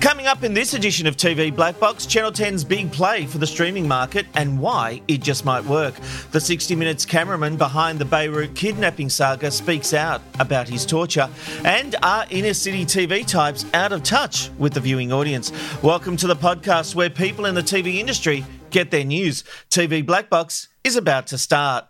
Coming up in this edition of TV Black Box, Channel 10's big play for the streaming market and why it just might work. The 60 Minutes cameraman behind the Beirut kidnapping saga speaks out about his torture. And are inner city TV types out of touch with the viewing audience? Welcome to the podcast where people in the TV industry get their news. TV Black Box is about to start.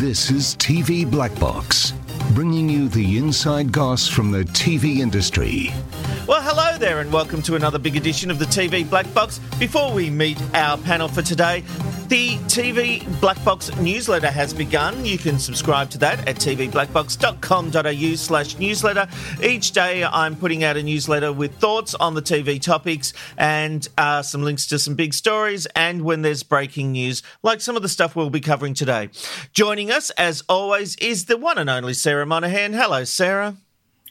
This is TV Black Box, bringing you the inside goss from the TV industry. Well, hello there, and welcome to another big edition of the TV Black Box. Before we meet our panel for today, the TV Black Box newsletter has begun. You can subscribe to that at tvblackbox.com.au slash newsletter. Each day I'm putting out a newsletter with thoughts on the TV topics and uh, some links to some big stories and when there's breaking news, like some of the stuff we'll be covering today. Joining us, as always, is the one and only Sarah Monahan. Hello, Sarah.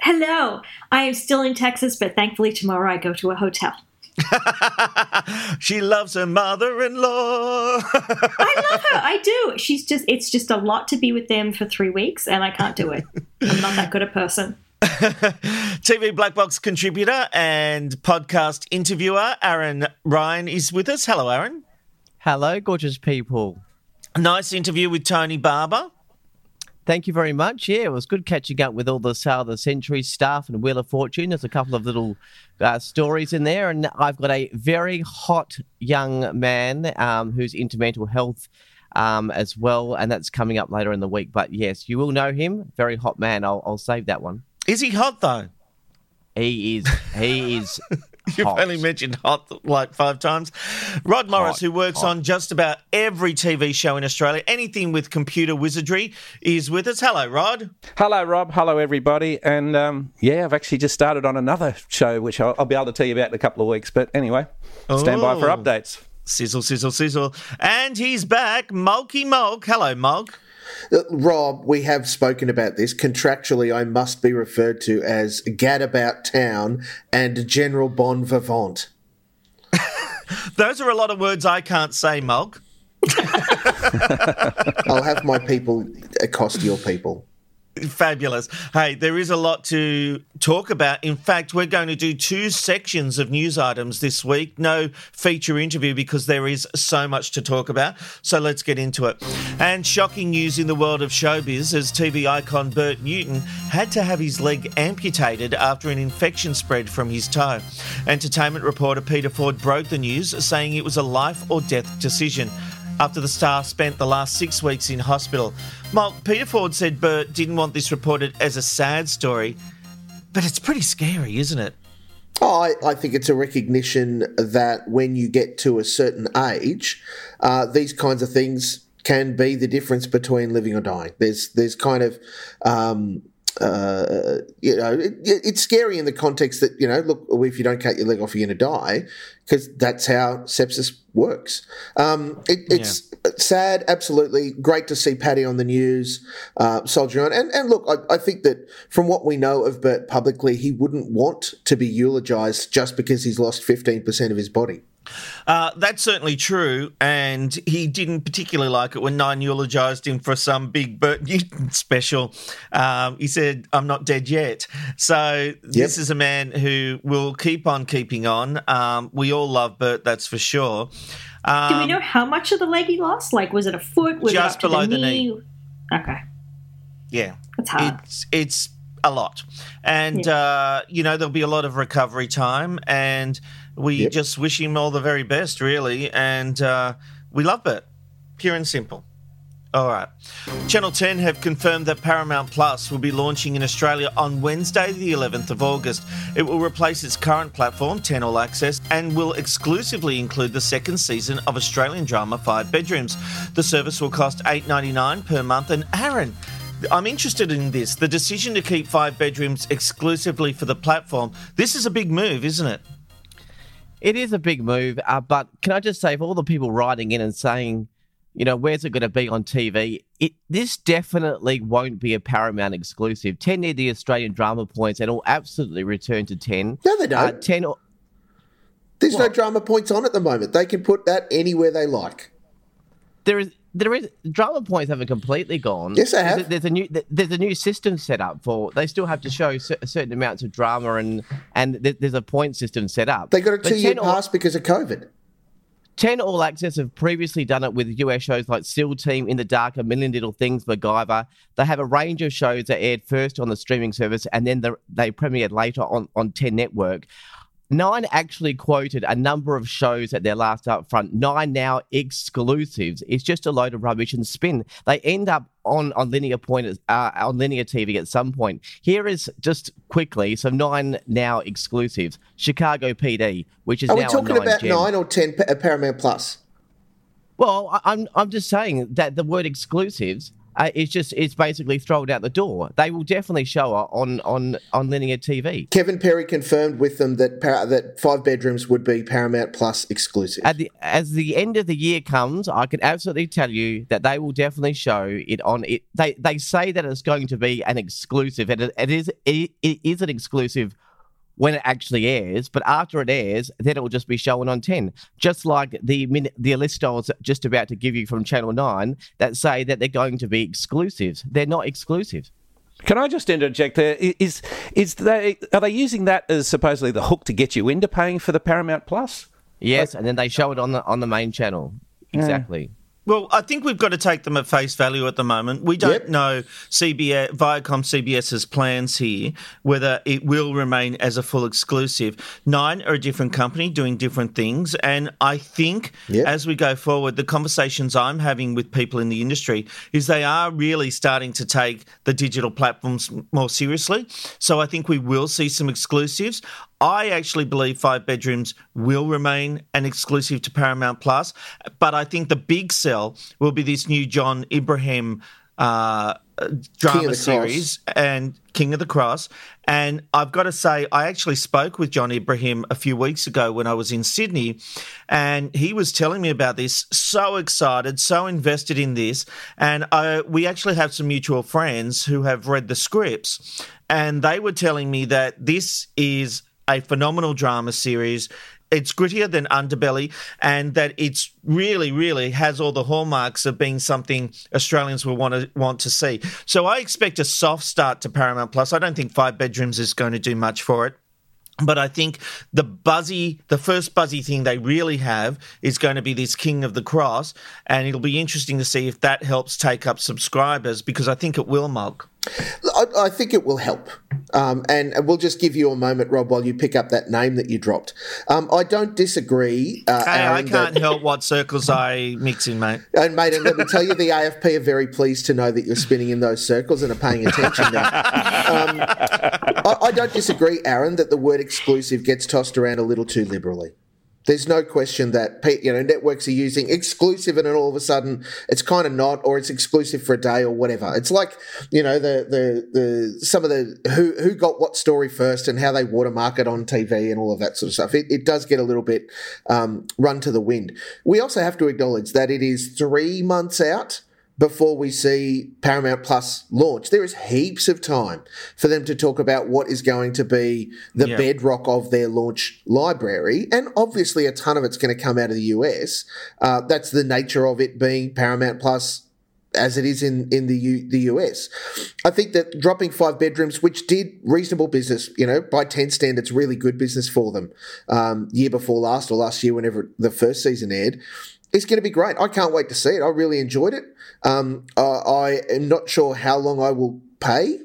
Hello. I am still in Texas, but thankfully tomorrow I go to a hotel. she loves her mother-in-law. I love her. I do. She's just it's just a lot to be with them for 3 weeks and I can't do it. I'm not that good a person. TV Black Box contributor and podcast interviewer Aaron Ryan is with us. Hello Aaron. Hello gorgeous people. Nice interview with Tony Barber. Thank you very much. Yeah, it was good catching up with all the Sale of the Century staff and Wheel of Fortune. There's a couple of little uh, stories in there, and I've got a very hot young man um, who's into mental health um, as well, and that's coming up later in the week. But yes, you will know him. Very hot man. I'll, I'll save that one. Is he hot though? He is. He is. You've hot. only mentioned hot like five times. Rod Morris, Hot, who works hot. on just about every TV show in Australia, anything with computer wizardry, is with us. Hello, Rod. Hello, Rob. Hello, everybody. And um, yeah, I've actually just started on another show, which I'll, I'll be able to tell you about in a couple of weeks. But anyway, stand by for Oh. updates. Sizzle, sizzle, sizzle. And he's back, Mulky Mulk. Hello, Mulk. Rob, we have spoken about this. Contractually, I must be referred to as Gadabout Town and General Bon Vivant. Those are a lot of words I can't say, Mulk. I'll have my people accost your people. Fabulous. Hey, there is a lot to talk about. In fact, we're going to do two sections of news items this week. No feature interview because there is so much to talk about. So let's get into it. And shocking news in the world of showbiz as TV icon Bert Newton had to have his leg amputated after an infection spread from his toe. Entertainment reporter Peter Ford broke the news, saying it was a life or death decision after the star spent the last six weeks in hospital. Mark, Peter Ford said Bert didn't want this reported as a sad story, but it's pretty scary, isn't it? Oh, I, I think it's a recognition that when you get to a certain age, uh, these kinds of things can be the difference between living or dying. There's there's kind of um, uh, you know it, it's scary in the context that you know look if you don't cut your leg off you're going to die because that's how sepsis works. Um, it, it's sad, absolutely great to see Patti on the news, uh, soldiering on. And, and look, I, I think that from what we know of Bert publicly, he wouldn't want to be eulogised just because he's lost 15% of his body. Uh, that's certainly true, and he didn't particularly like it when Nine eulogised him for some big Bert Newton special. Um, he said, "I'm not dead yet." So this is a man who will keep on keeping on. Um, we all love Bert, that's for sure. Um, Do we know how much of the leg he lost? Like, was it a foot? Was Just it below the the knee? knee. Okay, Yeah, that's hard. it's it's a lot, and uh, you know there'll be a lot of recovery time, and we Yep. just wish him all the very best, really, and uh, we love Bert. Pure and simple. All right. Channel 10 have confirmed that Paramount Plus will be launching in Australia on Wednesday, the 11th of August. It will replace its current platform, 10 All Access, and will exclusively include the second season of Australian drama Five Bedrooms. The service will cost $8.99 per month. And Aaron, I'm interested in this. The decision to keep Five Bedrooms exclusively for the platform. This is a big move, isn't it? It is a big move, uh, but can I just say, for all the people writing in and saying, you know, where's it going to be on TV? It this definitely won't be a Paramount exclusive. Ten near the Australian drama points, and it'll absolutely return to ten. No, they don't. Uh, ten. There's no drama points on at the moment. They can put that anywhere they like. There is there is drama points haven't completely gone. Yes, they There's a- have. There's a new there's a new system set up for. They still have to show cer- certain amounts of drama and and there's a point system set up. They got a two year 10 all- pass because of COVID. 10 All Access have previously done it with US shows like SEAL Team, In the Dark, A Million Little Things, MacGyver. They have a range of shows that aired first on the streaming service and then the, they premiered later on, on 10 Network. Nine actually quoted a number of shows at their last upfront. Nine now exclusives. It's just a load of rubbish and spin. They end up on on linear point uh, on linear TV at some point. Here is just quickly some nine now exclusives. Chicago PD, which is Are we talking nine about Gem. nine or ten pa- Paramount Plus? Well, I- I'm I'm just saying that the word exclusives uh, is just it's basically thrown out the door. They will definitely show it on on on linear TV. Kevin Perry confirmed with them that par- that five bedrooms would be Paramount Plus exclusive. At the as the end of the year comes, I can absolutely tell you that they will definitely show it on it. They they say that it's going to be an exclusive, and it, it is it, it is an exclusive when it actually airs. But after it airs, then it will just be shown on ten, just like the min- the list I was just about to give you from Channel Nine that say that they're going to be exclusives. They're not exclusives. Can I just interject there? Is Is is they are they using that as supposedly the hook to get you into paying for the Paramount Plus? Yes, and then they show it on the on the main channel. Exactly. Well, I think we've got to take them at face value at the moment. We don't Yep. know CBS, Viacom CBS's plans here, whether it will remain as a full exclusive. Nine are a different company doing different things. And I think Yep. as we go forward, the conversations I'm having with people in the industry is they are really starting to take the digital platforms more seriously. So I think we will see some exclusives. I actually believe Five Bedrooms will remain an exclusive to Paramount Plus, but I think the big sell will be this new John Ibrahim uh, drama Cross. series and King of the Cross. And I've got to say, I actually spoke with John Ibrahim a few weeks ago when I was in Sydney, and he was telling me about this. So excited, so invested in this, and uh, we actually have some mutual friends who have read the scripts, and they were telling me that this is a phenomenal drama series. It's grittier than Underbelly, and that it's really, really has all the hallmarks of being something Australians will want to want to see. So I expect a soft start to Paramount Plus. I don't think Five Bedrooms is going to do much for it. But I think the buzzy, the first buzzy thing they really have is going to be this King of the Cross, and it'll be interesting to see if that helps take up subscribers because I think it will, Mug. I, I think it will help. Um, and we'll just give you a moment, Rob, while you pick up that name that you dropped. Um, I don't disagree. Uh, Hey, I can't that- help what circles I mix in, mate. And mate, and let me tell you, the AFP are very pleased to know that you're spinning in those circles and are paying attention now. Um, I, I don't disagree, Aaron, that the word exclusive gets tossed around a little too liberally. There's no question that you know networks are using exclusive, and then all of a sudden it's kind of not, or it's exclusive for a day or whatever. It's like you know the the the some of the who who got what story first and how they watermark it on TV and all of that sort of stuff. It, it does get a little bit um, run to the wind. We also have to acknowledge that it is three months out before we see Paramount Plus launch. There is heaps of time for them to talk about what is going to be the Yeah. bedrock of their launch library. And obviously, a ton of it's going to come out of the US. Uh, that's the nature of it being Paramount Plus. As it is in, in the U, the US, I think that dropping five bedrooms, which did reasonable business, you know, by ten standards, really good business for them, um, year before last or last year, whenever the first season aired, is going to be great. I can't wait to see it. I really enjoyed it. Um, I, I am not sure how long I will pay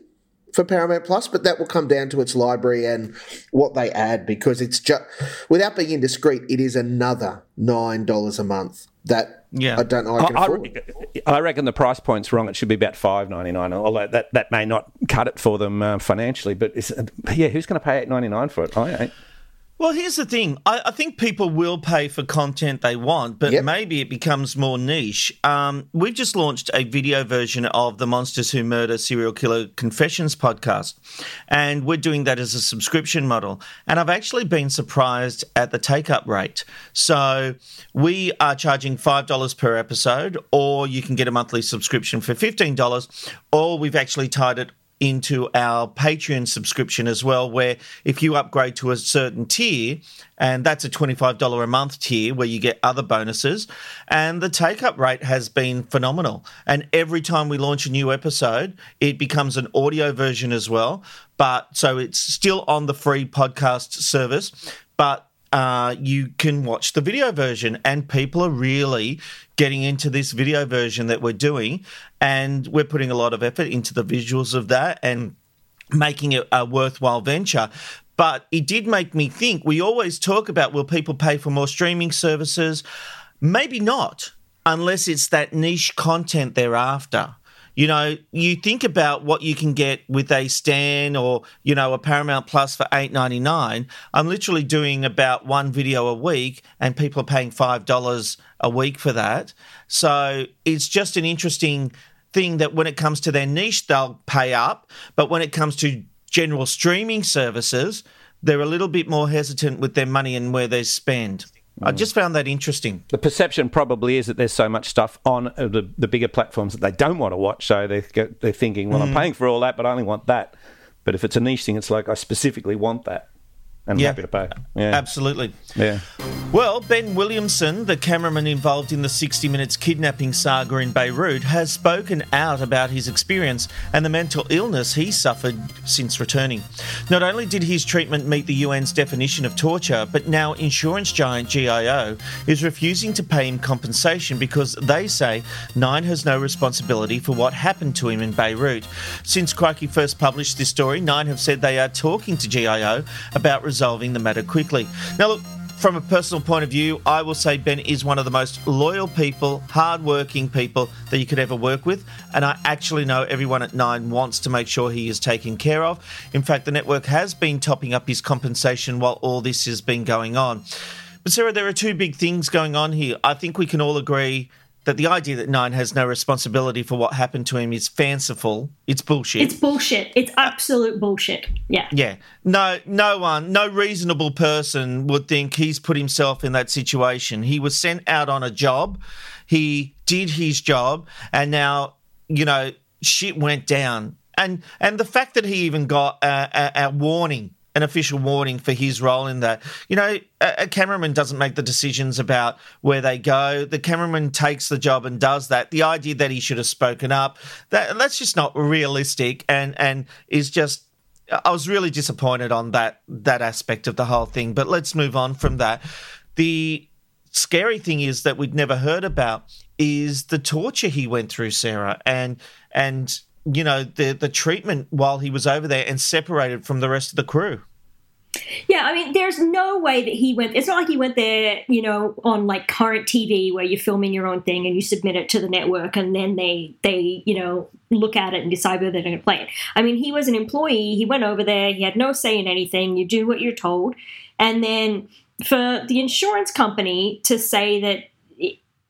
for Paramount Plus, but that will come down to its library and what they add because it's just, without being indiscreet, it is another $9 a month that Yeah. I don't know. I can I, afford. I, I reckon the price point's wrong. It should be about five ninety nine. Although that, that may not cut it for them uh, financially, but it's, yeah, who's going to pay eight ninety nine for it? I ain't. Well, here's the thing. I, I think people will pay for content they want, but Yep. maybe it becomes more niche. Um, we've just launched a video version of the Monsters Who Murder Serial Killer Confessions podcast, and we're doing that as a subscription model. And I've actually been surprised at the take up rate. So we are charging $5 per episode, or you can get a monthly subscription for $15, or we've actually tied it into our Patreon subscription as well, where if you upgrade to a certain tier, and that's a $25 a month tier where you get other bonuses, and the take up rate has been phenomenal. And every time we launch a new episode, it becomes an audio version as well. But so it's still on the free podcast service, but uh, you can watch the video version, and people are really getting into this video version that we're doing, and we're putting a lot of effort into the visuals of that and making it a worthwhile venture. But it did make me think. We always talk about will people pay for more streaming services? Maybe not, unless it's that niche content they're after. You know, you think about what you can get with a Stan or you know a Paramount Plus for eight ninety nine. I'm literally doing about one video a week, and people are paying five dollars a week for that. So it's just an interesting thing that when it comes to their niche, they'll pay up, but when it comes to general streaming services, they're a little bit more hesitant with their money and where they spend. I just found that interesting. The perception probably is that there's so much stuff on uh, the, the bigger platforms that they don't want to watch. So they they're thinking, well, I'm paying for all that, but I only want that. But if it's a niche thing, it's like I specifically want that. I'm Yeah. happy to pay. Yeah. Absolutely. Yeah. Well, Ben Williamson, the cameraman involved in the 60 Minutes kidnapping saga in Beirut, has spoken out about his experience and the mental illness he suffered since returning. Not only did his treatment meet the UN's definition of torture, but now insurance giant GIO is refusing to pay him compensation because they say Nine has no responsibility for what happened to him in Beirut. Since Crikey first published this story, Nine have said they are talking to GIO about resolving the matter quickly. Now, look, from a personal point of view, I will say Ben is one of the most loyal people, hard-working people that you could ever work with, and I actually know everyone at Nine wants to make sure he is taken care of. In fact, the network has been topping up his compensation while all this has been going on. But Sarah, there are two big things going on here. I think we can all agree that the idea that Nine has no responsibility for what happened to him is fanciful. It's bullshit. It's bullshit. It's absolute bullshit. Yeah. Yeah. No no one, no reasonable person would think he's put himself in that situation. He was sent out on a job. He did his job and now, you know, shit went down. And and the fact that he even got a, a, a warning an official warning for his role in that. You know, a, a cameraman doesn't make the decisions about where they go. The cameraman takes the job and does that. The idea that he should have spoken up, that that's just not realistic and and is just I was really disappointed on that that aspect of the whole thing. But let's move on from that. The scary thing is that we'd never heard about is the torture he went through, Sarah, and and you know the the treatment while he was over there and separated from the rest of the crew. Yeah, I mean, there's no way that he went. It's not like he went there, you know, on like current TV where you're filming your own thing and you submit it to the network and then they they you know look at it and decide whether they're going to play it. I mean, he was an employee. He went over there. He had no say in anything. You do what you're told, and then for the insurance company to say that.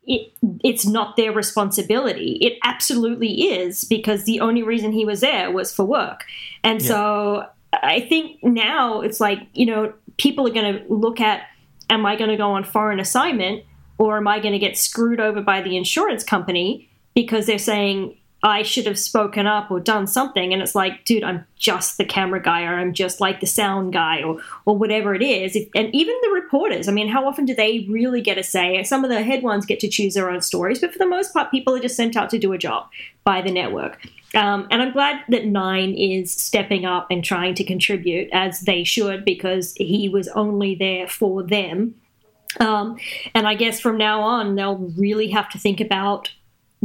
It, it, it's not their responsibility. It absolutely is because the only reason he was there was for work. And so I think now it's like, you know, people are going to look at am I going to go on foreign assignment or am I going to get screwed over by the insurance company because they're saying I should have spoken up or done something and it's like, dude, I'm just the camera guy or I'm just like the sound guy or or whatever it is. And even the reporters, I mean, how often do they really get a say? Some of the head ones get to choose their own stories, but for the most part, people are just sent out to do a job by the network. Um, and I'm glad that Nine is stepping up and trying to contribute as they should because he was only there for them. Um, and I guess from now on, they'll really have to think about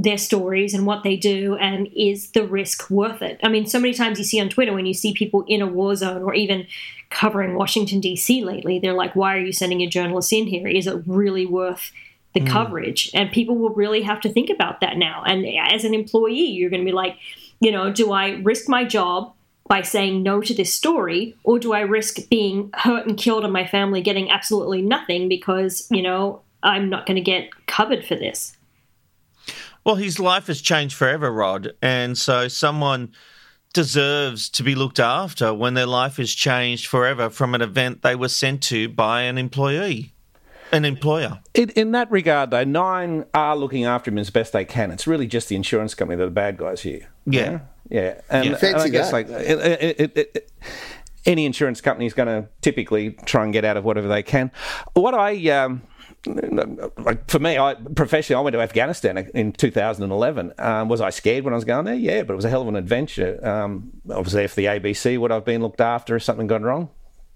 their stories and what they do and is the risk worth it i mean so many times you see on twitter when you see people in a war zone or even covering washington d.c lately they're like why are you sending a journalist in here is it really worth the hmm. coverage. And people will really have to think about that now. And as an employee, you're going to be like, you know, do I risk my job by saying no to this story, or do I risk being hurt and killed and my family getting absolutely nothing because, you know, I'm not going to get covered for this? Well, his life has changed forever, Rod. And so someone deserves to be looked after when their life has changed forever from an event they were sent to by an employee, an employer. In, in that regard, though, Nine are looking after him as best they can. It's really just the insurance company that are the bad guys here. Yeah. Yeah, and, Yeah. and I guess that. like it, it, it, it, any insurance company is going to typically try and get out of whatever they can. What I um, like for me, I professionally, I went to Afghanistan in 2011. Um, was I scared when I was going there? Yeah, but it was a hell of an adventure. Um, obviously, if the ABC would have been looked after if something gone wrong,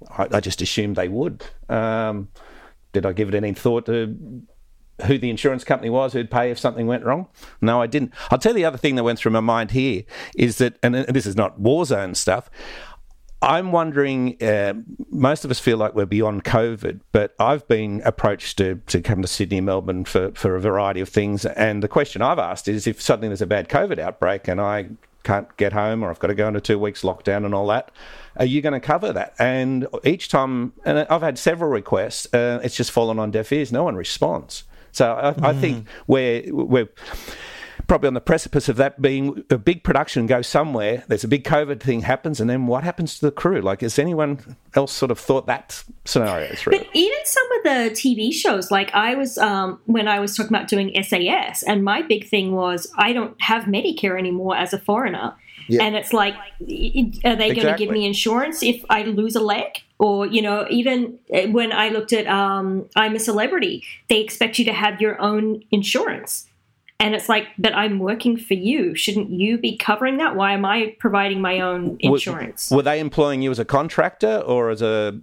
I, I just assumed they would. Um, did I give it any thought to who the insurance company was who'd pay if something went wrong? No, I didn't. I'll tell you the other thing that went through my mind here is that, and this is not war zone stuff. I'm wondering. Uh, most of us feel like we're beyond COVID, but I've been approached to, to come to Sydney, Melbourne for, for a variety of things. And the question I've asked is, if suddenly there's a bad COVID outbreak and I can't get home, or I've got to go into two weeks lockdown and all that, are you going to cover that? And each time, and I've had several requests, uh, it's just fallen on deaf ears. No one responds. So I, I think we're we're probably on the precipice of that being a big production goes somewhere. There's a big COVID thing happens, and then what happens to the crew? Like, has anyone else sort of thought that scenario through? But even some of the TV shows, like I was um, when I was talking about doing SAS, and my big thing was I don't have Medicare anymore as a foreigner, Yeah. and it's like, are they going to give me insurance if I lose a leg? Or you know, even uh, when I looked at um, I'm a celebrity, they expect you to have your own insurance. And it's like, but I'm working for you. Shouldn't you be covering that? Why am I providing my own insurance? Were, they employing you as a contractor or as a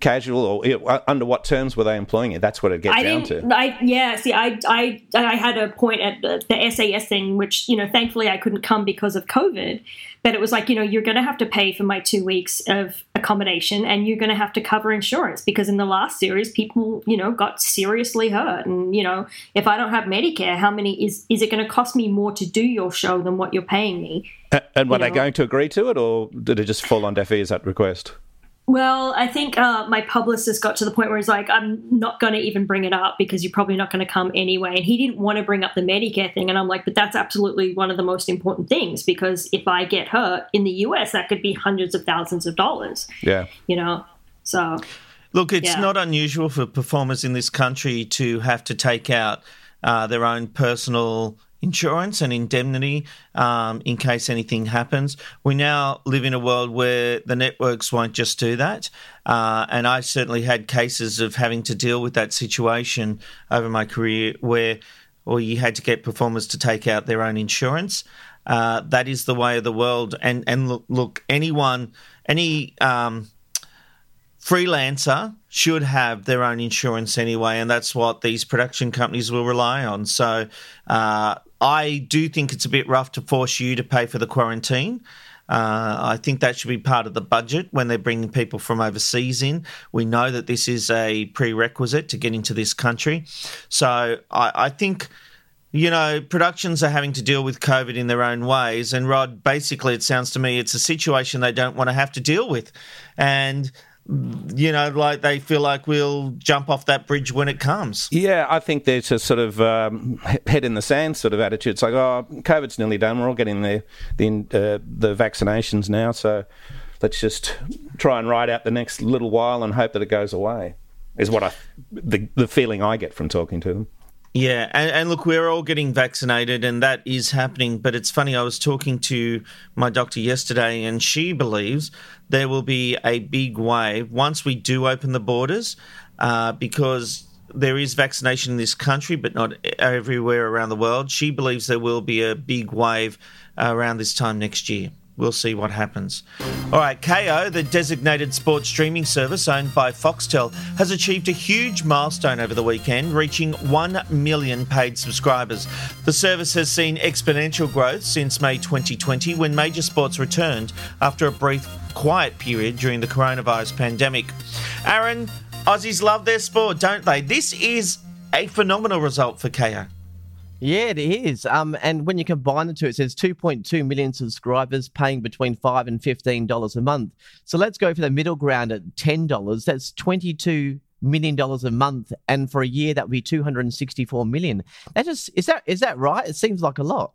casual, or under what terms were they employing you? That's what it gets I down to. I yeah. See, I I I had a point at the, the SAS thing, which you know, thankfully I couldn't come because of COVID. But it was like you know, you're going to have to pay for my two weeks of accommodation, and you're going to have to cover insurance because in the last series, people you know got seriously hurt, and you know, if I don't have Medicare, how many is is it going to cost me more to do your show than what you're paying me? A- and were you they going to agree to it, or did it just fall on deaf ears at request? Well, I think uh, my publicist got to the point where he's like, I'm not going to even bring it up because you're probably not going to come anyway. And he didn't want to bring up the Medicare thing. And I'm like, but that's absolutely one of the most important things because if I get hurt in the US, that could be hundreds of thousands of dollars, Yeah. you know? So, Look, it's Yeah. not unusual for performers in this country to have to take out uh, their own personal insurance and indemnity um, in case anything happens. We now live in a world where the networks won't just do that. Uh, and I certainly had cases of having to deal with that situation over my career where or you had to get performers to take out their own insurance. Uh, that is the way of the world. And and look, look anyone, any um, freelancer should have their own insurance anyway, and that's what these production companies will rely on. So uh, I do think it's a bit rough to force you to pay for the quarantine. Uh, I think that should be part of the budget when they're bringing people from overseas in. We know that this is a prerequisite to get into this country. So I, I think you know, productions are having to deal with COVID in their own ways. And Rod, basically, it sounds to me it's a situation they don't want to have to deal with. And, you know, like they feel like we'll jump off that bridge when it comes. Yeah, I think there's a sort of um, head in the sand sort of attitude. It's like, oh, COVID's nearly done. We're all getting the the uh, the vaccinations now, so let's just try and ride out the next little while and hope that it goes away. Is what I the the feeling I get from talking to them. Yeah, and, and look, we're all getting vaccinated, and that is happening. But it's funny, I was talking to my doctor yesterday, and she believes there will be a big wave once we do open the borders, uh, because there is vaccination in this country, but not everywhere around the world. She believes there will be a big wave around this time next year. We'll see what happens. All right, Kayo, the designated sports streaming service owned by Foxtel, has achieved a huge milestone over the weekend, reaching 1 million paid subscribers. The service has seen exponential growth since May 2020 when major sports returned after a brief quiet period during the coronavirus pandemic. Aaron, Aussies love their sport, don't they? This is a phenomenal result for Kayo. Yeah, it is. Um, and when you combine the two, it says 2.2 million subscribers paying between five and fifteen dollars a month. So let's go for the middle ground at ten dollars. That's 22 million dollars a month, and for a year that would be 264 million. That just is that is that right? It seems like a lot.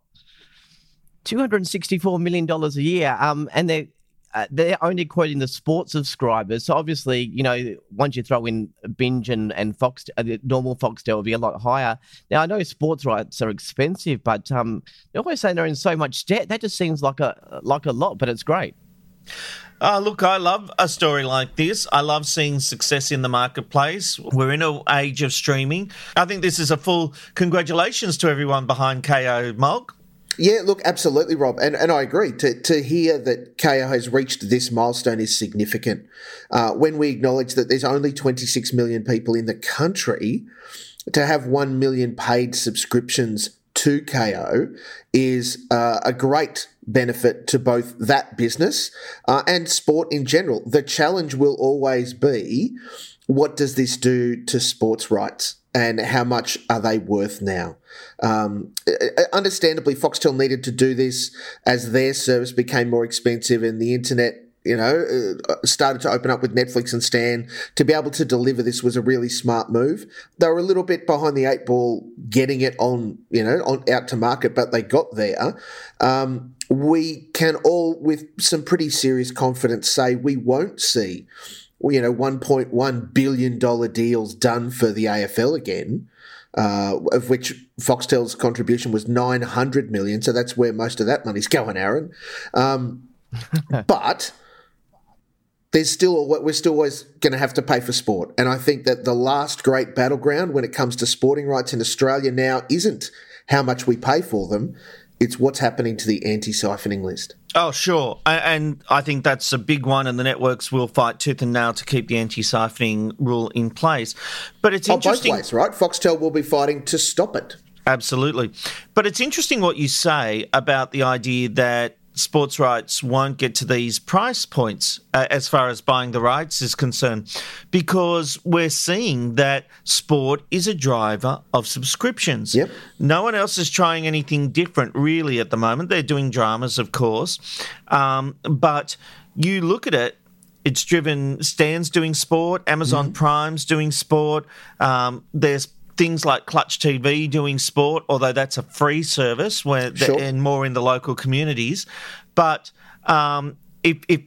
264 million dollars a year. Um, and they're uh, they're only quoting the sports subscribers. So obviously, you know, once you throw in binge and and Fox, uh, the normal Foxtel will be a lot higher. Now I know sports rights are expensive, but um, they're always saying they're in so much debt. That just seems like a like a lot, but it's great. Uh, look, I love a story like this. I love seeing success in the marketplace. We're in an age of streaming. I think this is a full congratulations to everyone behind Kayo Mulk. Yeah, look, absolutely, Rob, and and I agree. To to hear that Kayo has reached this milestone is significant. Uh, when we acknowledge that there's only 26 million people in the country, to have one million paid subscriptions to Kayo is uh, a great benefit to both that business uh, and sport in general. The challenge will always be what does this do to sports rights? And how much are they worth now? Um, understandably, Foxtel needed to do this as their service became more expensive and the internet. You know, uh, started to open up with Netflix and Stan. To be able to deliver this was a really smart move. They were a little bit behind the eight ball getting it on, you know, on out to market, but they got there. Um, we can all, with some pretty serious confidence, say we won't see you know, $1.1 billion deals done for the AFL again, uh, of which Foxtel's contribution was 900 million. So that's where most of that money's going, Aaron. Um, but there's still we're still always going to have to pay for sport, and I think that the last great battleground when it comes to sporting rights in Australia now isn't how much we pay for them; it's what's happening to the anti-siphoning list. Oh, sure. And I think that's a big one, and the networks will fight tooth and nail to keep the anti siphoning rule in place. But it's oh, interesting. Both ways, right? Foxtel will be fighting to stop it. Absolutely. But it's interesting what you say about the idea that sports rights won't get to these price points uh, as far as buying the rights is concerned because we're seeing that sport is a driver of subscriptions. Yep. No one else is trying anything different really at the moment. They're doing dramas, of course. Um, but you look at it, it's driven Stan's doing sport, Amazon mm-hmm. Prime's doing sport. Um, there's things like Clutch TV doing sport, although that's a free service where sure. and more in the local communities. But um, if, if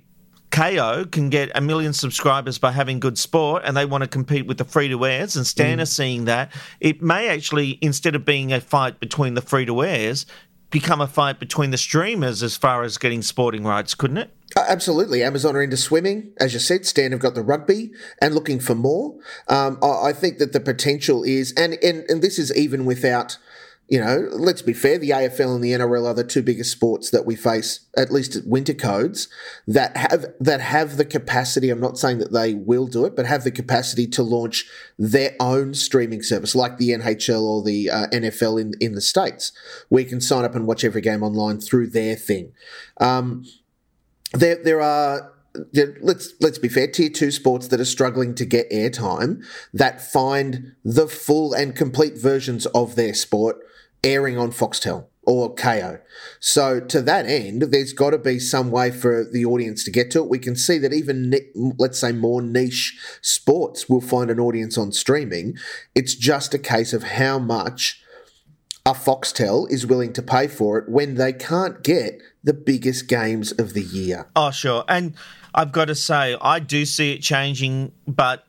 Kayo can get a million subscribers by having good sport and they want to compete with the free to airs and Stan mm. are seeing that, it may actually, instead of being a fight between the free to airs, become a fight between the streamers as far as getting sporting rights, couldn't it? Uh, absolutely. Amazon are into swimming. As you said, Stan have got the rugby and looking for more. Um, I, I, think that the potential is, and, and, and this is even without, you know, let's be fair, the AFL and the NRL are the two biggest sports that we face, at least at winter codes, that have that have the capacity. I'm not saying that they will do it, but have the capacity to launch their own streaming service, like the NHL or the uh, NFL in in the states, you can sign up and watch every game online through their thing. Um, there there are let's let's be fair, tier two sports that are struggling to get airtime that find the full and complete versions of their sport airing on Foxtel or Kayo. So to that end, there's got to be some way for the audience to get to it. We can see that even let's say more niche sports will find an audience on streaming. It's just a case of how much a Foxtel is willing to pay for it when they can't get the biggest games of the year. Oh, sure. And I've got to say, I do see it changing, but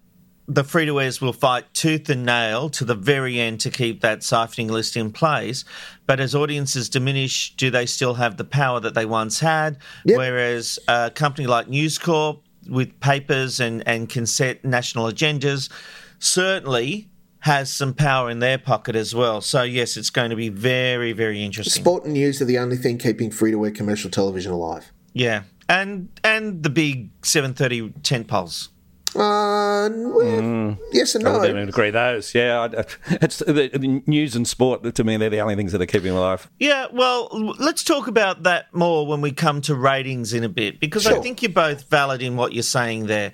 the free to airs will fight tooth and nail to the very end to keep that siphoning list in place. But as audiences diminish, do they still have the power that they once had? Yep. Whereas a company like News Corp with papers and, and can set national agendas certainly has some power in their pocket as well. So yes, it's going to be very, very interesting. Sport and news are the only thing keeping free to air commercial television alive. Yeah, and and the big seven thirty tent poles. Uh, well, mm. yes and no. I don't agree those. Yeah, it's the, news and sport to me. They're the only things that are keeping me alive. Yeah, well, let's talk about that more when we come to ratings in a bit because sure. I think you're both valid in what you're saying there.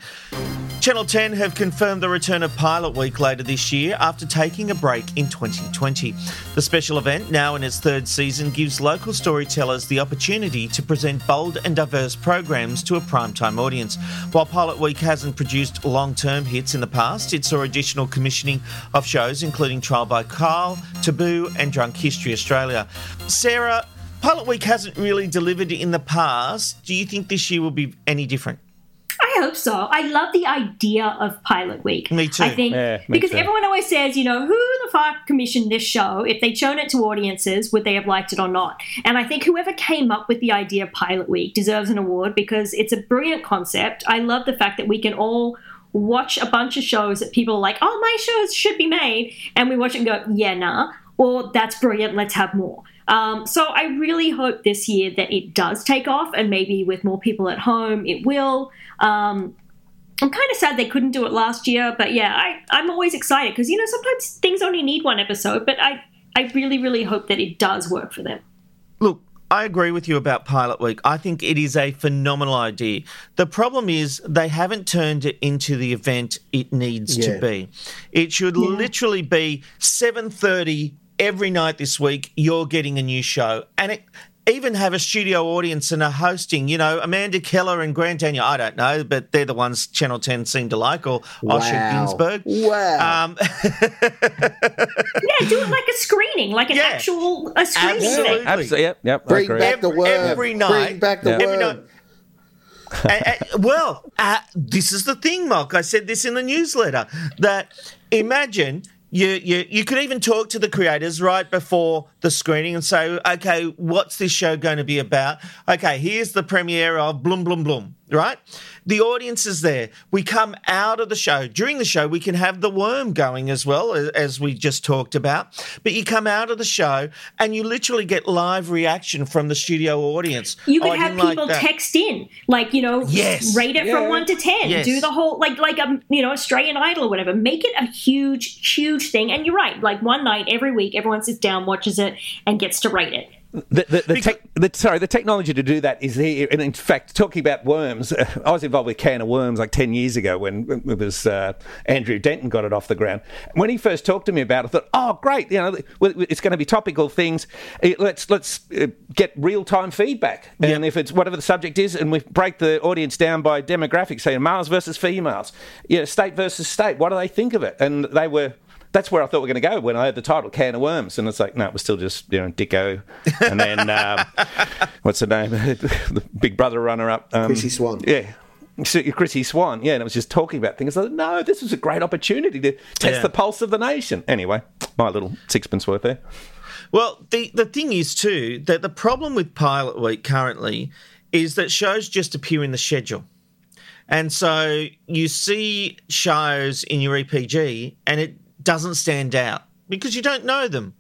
Channel 10 have confirmed the return of Pilot Week later this year after taking a break in 2020. The special event, now in its third season, gives local storytellers the opportunity to present bold and diverse programs to a primetime audience. While Pilot Week hasn't produced long term hits in the past, it saw additional commissioning of shows including Trial by Kyle, Taboo, and Drunk History Australia. Sarah, Pilot Week hasn't really delivered in the past. Do you think this year will be any different? I hope so. I love the idea of Pilot Week. Me too. I think Yeah, me because too. everyone always says, you know, who the fuck commissioned this show? If they'd shown it to audiences, would they have liked it or not? And I think whoever came up with the idea of Pilot Week deserves an award because it's a brilliant concept. I love the fact that we can all watch a bunch of shows that people are like, oh, my shows should be made, and we watch it and go, yeah, nah, or that's brilliant, let's have more. Um, so I really hope this year that it does take off, and maybe with more people at home, it will. Um, I'm kind of sad they couldn't do it last year, but yeah, I, I'm always excited because you know sometimes things only need one episode, but I I really really hope that it does work for them. Look, I agree with you about Pilot Week. I think it is a phenomenal idea. The problem is they haven't turned it into the event it needs Yeah. to be. It should literally be 7:30 every night this week you're getting a new show and it even have a studio audience and a hosting, you know, Amanda Keller and Grant Denyer, I don't know, but they're the ones Channel 10 seem to like, or Osher Wow. Günsberg. Wow. Um, Yeah, do it like a screening, like an Yeah. actual a screening Absolutely. thing. Absolutely. Yep. Yep. Bring agree. back the Every- worm. every night. Bring back the Yeah. Every worm. night. Uh, uh, well, uh, this is the thing, Mark. I said this in the newsletter that imagine you, you you could even talk to the creators right before the screening and say, okay, what's this show going to be about? Okay, here's the premiere of Bloom Bloom Bloom. Right, the audience is there. We come out of the show during the show. We can have the worm going as well as, as we just talked about. But you come out of the show and you literally get live reaction from the studio audience. You could "Oh, have didn't like people text in, like you know, Yes. rate it from one to ten. Yes. Do the whole like like um you know Australian Idol or whatever. Make it a huge huge thing. And you're right. Like one night every week, everyone sits down, watches it, and gets to rate it. The, the, the, tech, the sorry, the technology to do that is here. And in fact, talking about worms, I was involved with Can of Worms like ten years ago when it was uh, Andrew Denton got it off the ground. When he first talked to me about it, I thought, oh, great, you know, it's going to be topical things. Eh, Let's let's uh, get real time feedback, and if it's whatever the subject is, and we break the audience down by demographics, say males versus females, you know, state versus state. What do they think of it? And they were that's where I thought we were going to go when I heard the title, Can of Worms. And it's like, no, it was still just, you know, Dicko. And then, um, what's the name? the Big Brother runner up. Um, Chrissy Swan. Yeah. So, Chrissy Swan, yeah, and it was just talking about things. I thought, no, this was a great opportunity to test Yeah. the pulse of the nation. Anyway, my little sixpence worth there. Well, the the thing is too that the problem with Pilot Week currently is that shows just appear in the schedule. And so you see shows in your EPG and it doesn't stand out because you don't know them,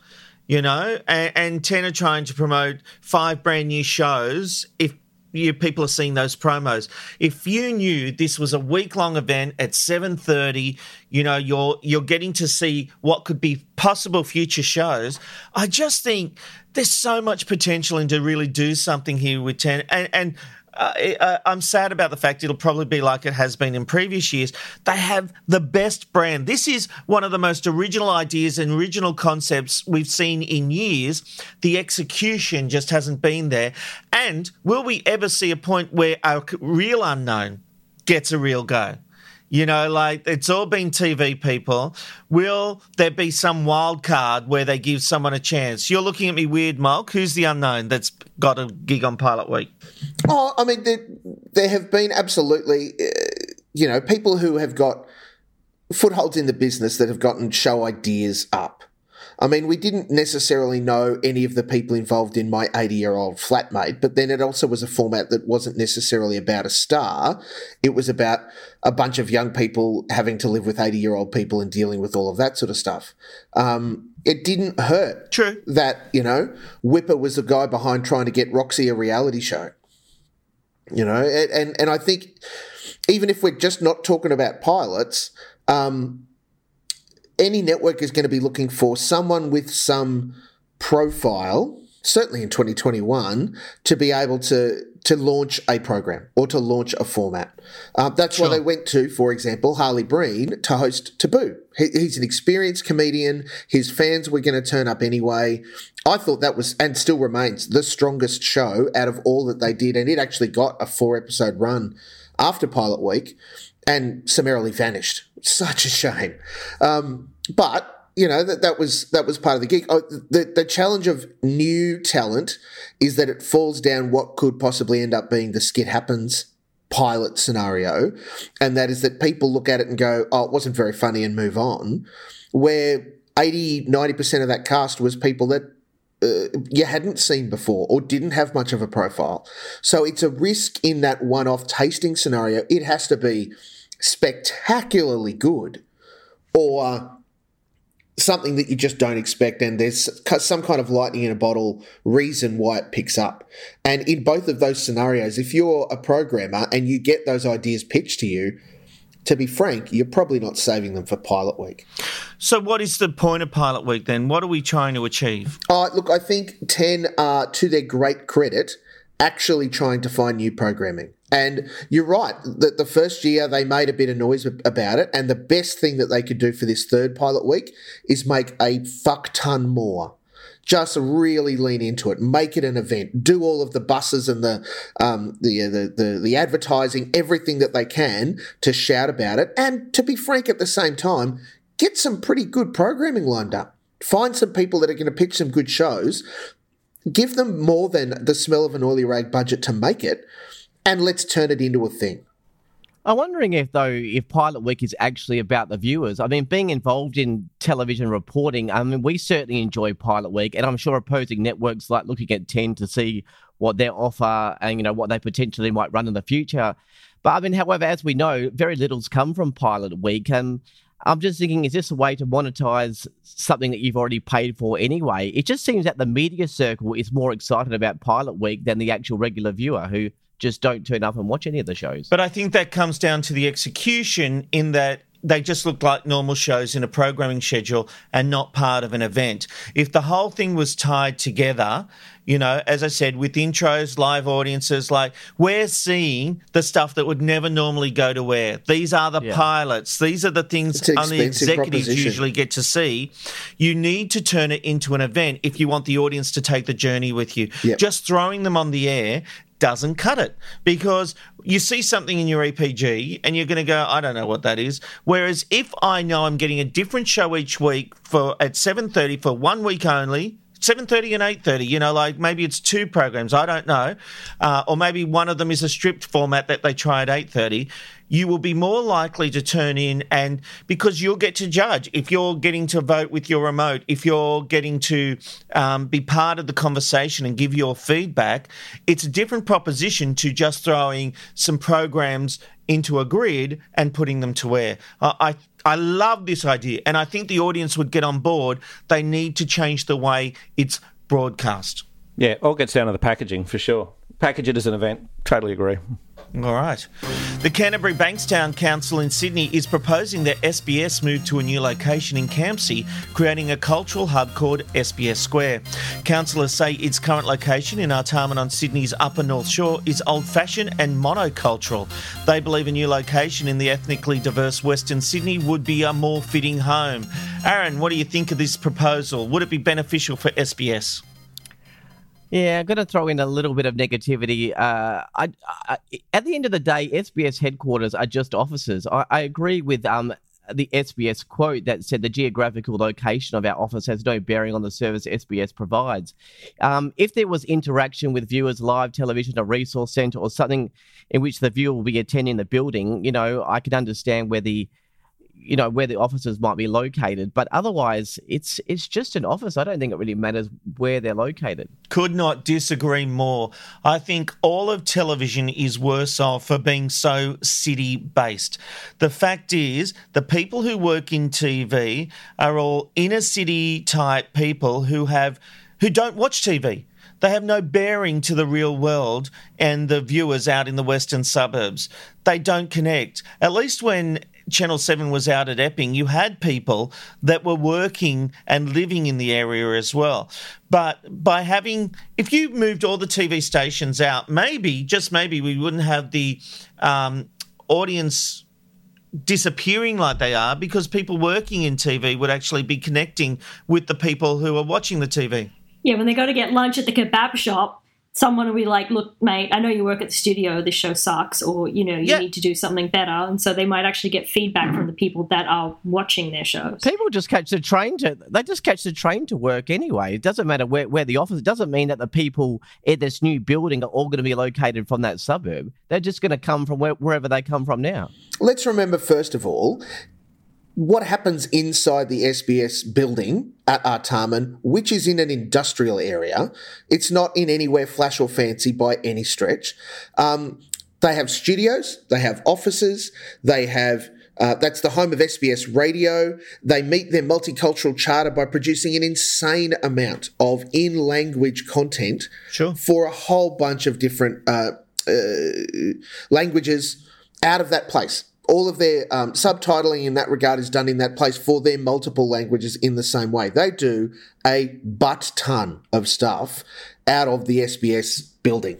you know? And, and 10 are trying to promote five brand new shows if you people are seeing those promos. If you knew this was a week long event at 7:30, you know, you're you're getting to see what could be possible future shows. I just think there's so much potential and to really do something here with 10 and and uh, uh, I'm sad about the fact it'll probably be like it has been in previous years. They have the best brand. This is one of the most original ideas and original concepts we've seen in years. The execution just hasn't been there. And will we ever see a point where c- real unknown gets a real go? You know, like it's all been TV people. Will there be some wild card where they give someone a chance? You're looking at me weird, Mulk. Who's the unknown that's got a gig on Pilot Week? Oh, I mean, there, there have been absolutely, uh, you know, people who have got footholds in the business that have gotten show ideas up. I mean, we didn't necessarily know any of the people involved in my 80 year old flatmate, but then it also was a format that wasn't necessarily about a star. It was about a bunch of young people having to live with 80 year old people and dealing with all of that sort of stuff. Um, it didn't hurt True. that, you know, Whipper was the guy behind trying to get Roxy a reality show. You know, and, and, and I think even if we're just not talking about pilots, um, any network is going to be looking for someone with some profile, certainly in 2021, to be able to to launch a program or to launch a format. Uh, that's Sure. why they went to, for example, Harley Breen to host Taboo. He, he's an experienced comedian. His fans were going to turn up anyway. I thought that was, and still remains, the strongest show out of all that they did. And it actually got a four episode run after Pilot Week and summarily vanished. Such a shame. Um, but you know that that was that was part of the gig. Oh, the the challenge of new talent is that it falls down what could possibly end up being the skit happens pilot scenario, and that is that people look at it and go, "Oh, it wasn't very funny," and move on. Where 80 90 percent of that cast was people that uh, you hadn't seen before or didn't have much of a profile. So it's a risk in that one off tasting scenario. It has to be spectacularly good or something that you just don't expect and there's some kind of lightning in a bottle reason why it picks up. And in both of those scenarios, if you're a programmer and you get those ideas pitched to you, to be frank, you're probably not saving them for pilot week. So, what is the point of Pilot Week then? What are we trying to achieve? Uh, look, I think 10 are, to their great credit, actually trying to find new programming. And you're right that the first year they made a bit of noise about it. And the best thing that they could do for this third pilot week is make a fuck ton more. Just really lean into it, make it an event, do all of the buses and the um, the, the the the advertising, everything that they can to shout about it. And to be frank, at the same time, get some pretty good programming lined up. Find some people that are going to pitch some good shows. Give them more than the smell of an oily rag budget to make it, and let's turn it into a thing. I'm wondering if, though, if Pilot Week is actually about the viewers. I mean, being involved in television reporting, I mean, we certainly enjoy Pilot Week, and I'm sure opposing networks like looking at 10 to see what their offer and, you know, what they potentially might run in the future. But I mean, however, as we know, very little's come from Pilot Week, and I'm just thinking, is this a way to monetize something that you've already paid for anyway? It just seems that the media circle is more excited about Pilot Week than the actual regular viewer who just don't turn up and watch any of the shows. But I think that comes down to the execution in that they just look like normal shows in a programming schedule and not part of an event. If the whole thing was tied together, you know, as I said, with intros, live audiences, like we're seeing the stuff that would never normally go to air. These are the Yeah. pilots. These are the things only executives proposition. usually get to see. You need to turn it into an event if you want the audience to take the journey with you. Yep. Just throwing them on the air doesn't cut it because you see something in your EPG and you're going to go, I don't know what that is. Whereas if I know I'm getting a different show each week for at 7:30 for one week only. 7.30 and 8.30 you know like maybe it's two programs i don't know uh, or maybe one of them is a stripped format that they try at 8.30 you will be more likely to turn in and because you'll get to judge. If you're getting to vote with your remote if you're getting to um, be part of the conversation and give your feedback it's a different proposition to just throwing some programs into a grid and putting them to air I, I love this idea, and I think the audience would get on board. They need to change the way it's broadcast. Yeah, all gets down to the packaging for sure. Package it as an event. Totally agree. All right. The Canterbury Bankstown Council in Sydney is proposing that SBS move to a new location in Campsie, creating a cultural hub called SBS Square. Councillors say its current location in Artarmon on Sydney's Upper North Shore is old fashioned and monocultural. They believe a new location in the ethnically diverse Western Sydney would be a more fitting home. Aaron, what do you think of this proposal? Would it be beneficial for SBS? Yeah, I'm going to throw in a little bit of negativity. Uh, I, I, at the end of the day, SBS headquarters are just offices. I, I agree with um, the SBS quote that said the geographical location of our office has no bearing on the service SBS provides. Um, if there was interaction with viewers, live television, a resource centre, or something in which the viewer will be attending the building, you know, I could understand where the you know where the offices might be located but otherwise it's it's just an office i don't think it really matters where they're located Could not disagree more. I think all of television is worse off for being so city based. The fact is, the people who work in TV are all inner city type people who have who don't watch TV. They have no bearing to the real world and the viewers out in the western suburbs. They don't connect. At least when Channel 7 was out at Epping, you had people that were working and living in the area as well. But by having, if you moved all the TV stations out, maybe, just maybe, we wouldn't have the um, audience disappearing like they are because people working in TV would actually be connecting with the people who are watching the TV. Yeah, when they go to get lunch at the kebab shop, someone will be like, "Look, mate, I know you work at the studio. This show sucks, or you know, you Yeah. need to do something better." And so they might actually get feedback from the people that are watching their shows. People just catch the train to they just catch the train to work anyway. It doesn't matter where, where the office. It doesn't mean that the people in this new building are all going to be located from that suburb. They're just going to come from where, wherever they come from now. Let's remember, first of all, what happens inside the SBS building at Artarmon, which is in an industrial area. It's not in anywhere flash or fancy by any stretch. Um, they have studios, they have offices, they have. Uh, that's the home of SBS Radio. They meet their multicultural charter by producing an insane amount of in language content Sure. for a whole bunch of different uh, uh, languages out of that place. All of their um, subtitling in that regard is done in that place for their multiple languages in the same way. They do a butt ton of stuff out of the SBS building.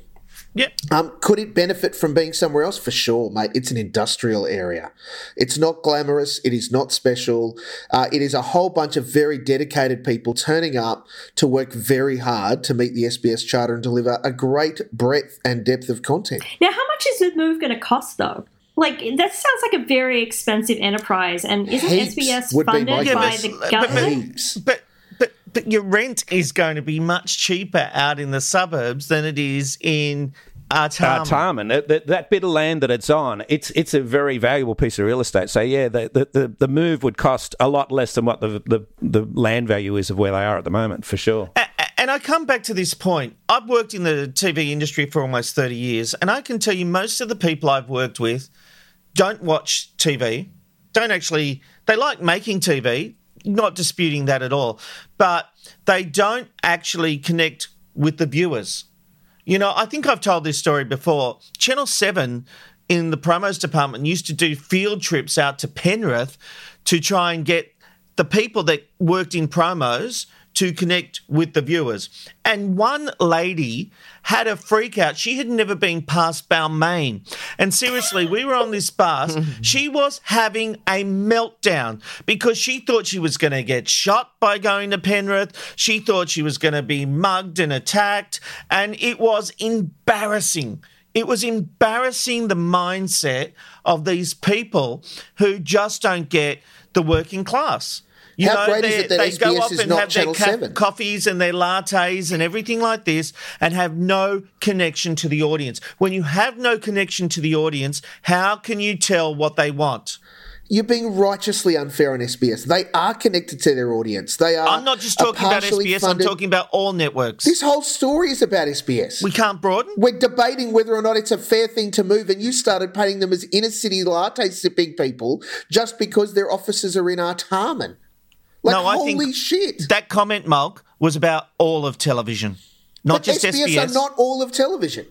Yep. Um, could it benefit from being somewhere else? For sure, mate. It's an industrial area. It's not glamorous. It is not special. Uh, it is a whole bunch of very dedicated people turning up to work very hard to meet the SBS charter and deliver a great breadth and depth of content. Now, how much is the move going to cost, though? Like that sounds like a very expensive enterprise, and isn't Heaps SBS would funded my by guess. the government? Heaps. But but but your rent is going to be much cheaper out in the suburbs than it is in Artarmon. Tarman, that, that, that bit of land that it's on, it's it's a very valuable piece of real estate. So yeah, the the, the, the move would cost a lot less than what the, the the land value is of where they are at the moment, for sure. And I come back to this point. I've worked in the TV industry for almost 30 years, and I can tell you most of the people I've worked with don't watch TV, don't actually, they like making TV, not disputing that at all, but they don't actually connect with the viewers. You know, I think I've told this story before. Channel 7 in the promos department used to do field trips out to Penrith to try and get the people that worked in promos to connect with the viewers. And one lady had a freak out. She had never been past Balmain. And seriously, we were on this bus. she was having a meltdown because she thought she was going to get shot by going to Penrith. She thought she was going to be mugged and attacked. And it was embarrassing. It was embarrassing the mindset of these people who just don't get the working class. You How great is they, it that they go SBS off is and not have their Channel ca- 7? coffees and their lattes and everything like this and have no connection to the audience. When you have no connection to the audience, how can you tell what they want? You're being righteously unfair on SBS. They are connected to their audience. They are. I'm not just talking about SBS, funded- I'm talking about all networks. This whole story is about SBS. we can't broaden? We're debating whether or not it's a fair thing to move, and you started painting them as inner city latte sipping people just because their offices are in Artarmon. Like, No, I holy think shit. That comment, Mulk, was about all of television, not But just SBS, SBS. are not all of television.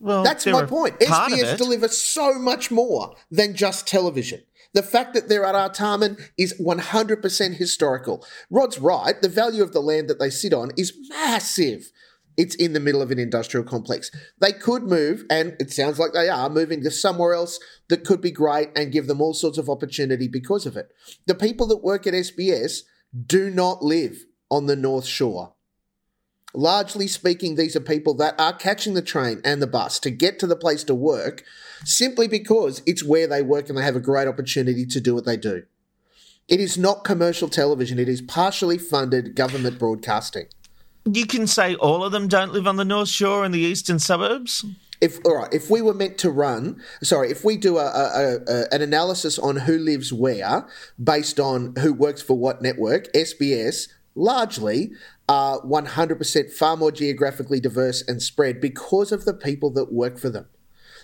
well, That's my point. SBS delivers so much more than just television. The fact that they're at Artarmon is 100% historical. Rod's right. The value of the land that they sit on is massive. It's in the middle of an industrial complex. They could move, and it sounds like they are moving to somewhere else that could be great and give them all sorts of opportunity because of it. The people that work at SBS do not live on the North Shore. Largely speaking, these are people that are catching the train and the bus to get to the place to work simply because it's where they work and they have a great opportunity to do what they do. It is not commercial television, it is partially funded government broadcasting. You can say all of them don't live on the North Shore and the eastern suburbs. If all right, if we were meant to run, sorry, if we do a, a, a, an analysis on who lives where based on who works for what network, SBS largely are 100% far more geographically diverse and spread because of the people that work for them.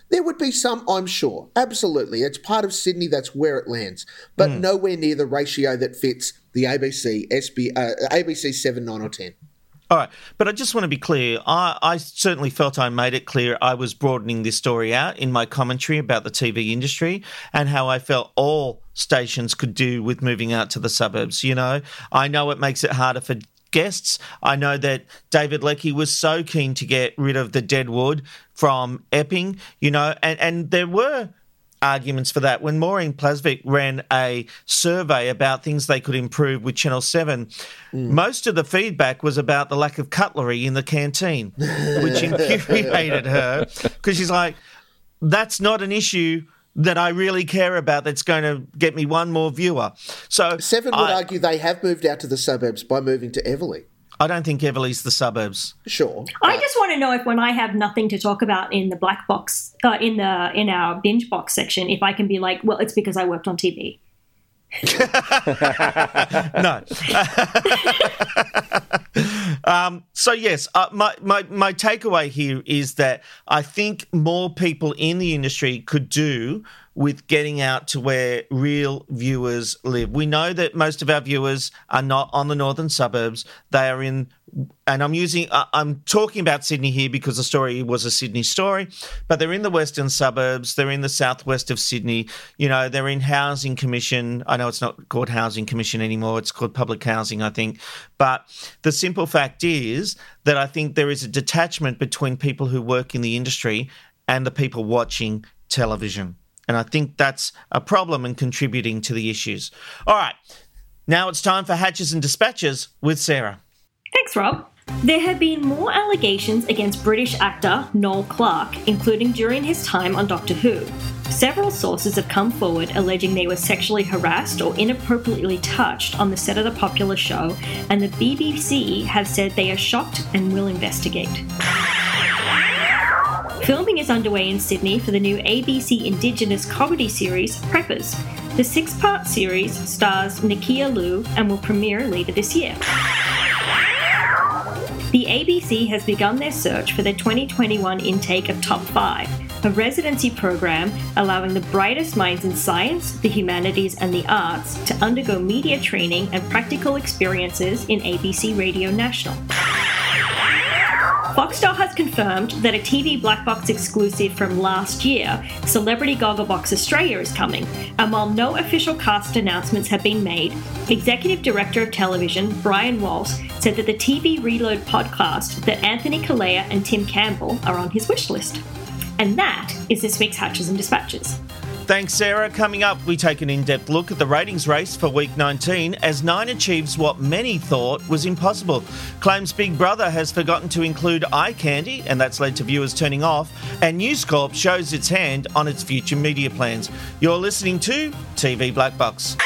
There would be some, I'm sure. Absolutely. It's part of Sydney, that's where it lands, but nowhere near the ratio that fits the ABC, SB, uh, ABC 7, 9, or 10. All right, but I just want to be clear. I, I, certainly felt I made it clear I was broadening this story out in my commentary about the TV industry and how I felt all stations could do with moving out to the suburbs. You know, I know it makes it harder for guests. I know that David Leckie was so keen to get rid of the dead wood from Epping, you know, and, and there were arguments for that. When Maureen Plavsic ran a survey about things they could improve with Channel 7, mm. most of the feedback was about the lack of cutlery in the canteen, which infuriated her because she's like, that's not an issue that I really care about that's going to get me one more viewer. So Seven would I, argue they have moved out to the suburbs by moving to Eveleigh. I don't think Eveleigh's the suburbs. Sure. I just want to know if when I have nothing to talk about in the black box, uh, in the in our binge box section, if I can be like, well, it's because I worked on TV. no. um, so yes, uh, my, my my takeaway here is that I think more people in the industry could do with getting out to where real viewers live. We know that most of our viewers are not on the northern suburbs. They are in, and I'm using, uh, I'm talking about Sydney here because the story was a Sydney story, but they're in the western suburbs. They're in the southwest of Sydney. You know, they're in Housing Commission. I know it's not called Housing Commission anymore. It's called Public Housing, I think. But the simple fact is that I think there is a detachment between people who work in the industry and the people watching television. And I think that's a problem and contributing to the issues. All right, now it's time for Hatches and Dispatches with Sarah. Thanks, Rob. There have been more allegations against British actor Noel Clarke, including during his time on Doctor Who. Several sources have come forward alleging they were sexually harassed or inappropriately touched on the set of the popular show, and the BBC have said they are shocked and will investigate. Filming is underway in Sydney for the new ABC Indigenous comedy series Preppers. The six part series stars Nakkiah Lui and will premiere later this year. The ABC has begun their search for the 2021 intake of Top 5, a residency program allowing the brightest minds in science, the humanities, and the arts to undergo media training and practical experiences in ABC Radio National. Foxtel has confirmed that a TV black box exclusive from last year, Celebrity Gogglebox Australia, is coming. And while no official cast announcements have been made, Executive Director of Television Brian Walsh said that the TV Reload podcast that Anthony Callea and Tim Campbell are on his wish list. And that is this week's Hatches and Dispatches. Thanks, Sarah. Coming up, we take an in depth look at the ratings race for week 19 as Nine achieves what many thought was impossible. Claims Big Brother has forgotten to include eye candy, and that's led to viewers turning off. And News Corp shows its hand on its future media plans. You're listening to TV Black Box.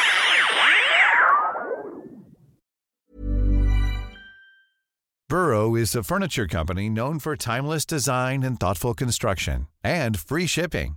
Burrow is a furniture company known for timeless design and thoughtful construction, and free shipping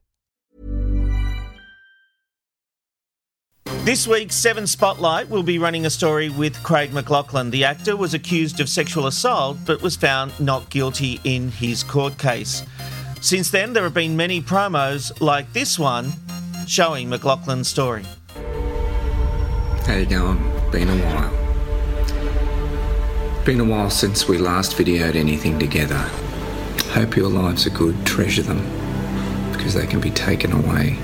This week's Seven Spotlight will be running a story with Craig McLachlan. The actor was accused of sexual assault but was found not guilty in his court case. Since then, there have been many promos like this one showing McLachlan's story. How you going? Been a while. Been a while since we last videoed anything together. Hope your lives are good. Treasure them because they can be taken away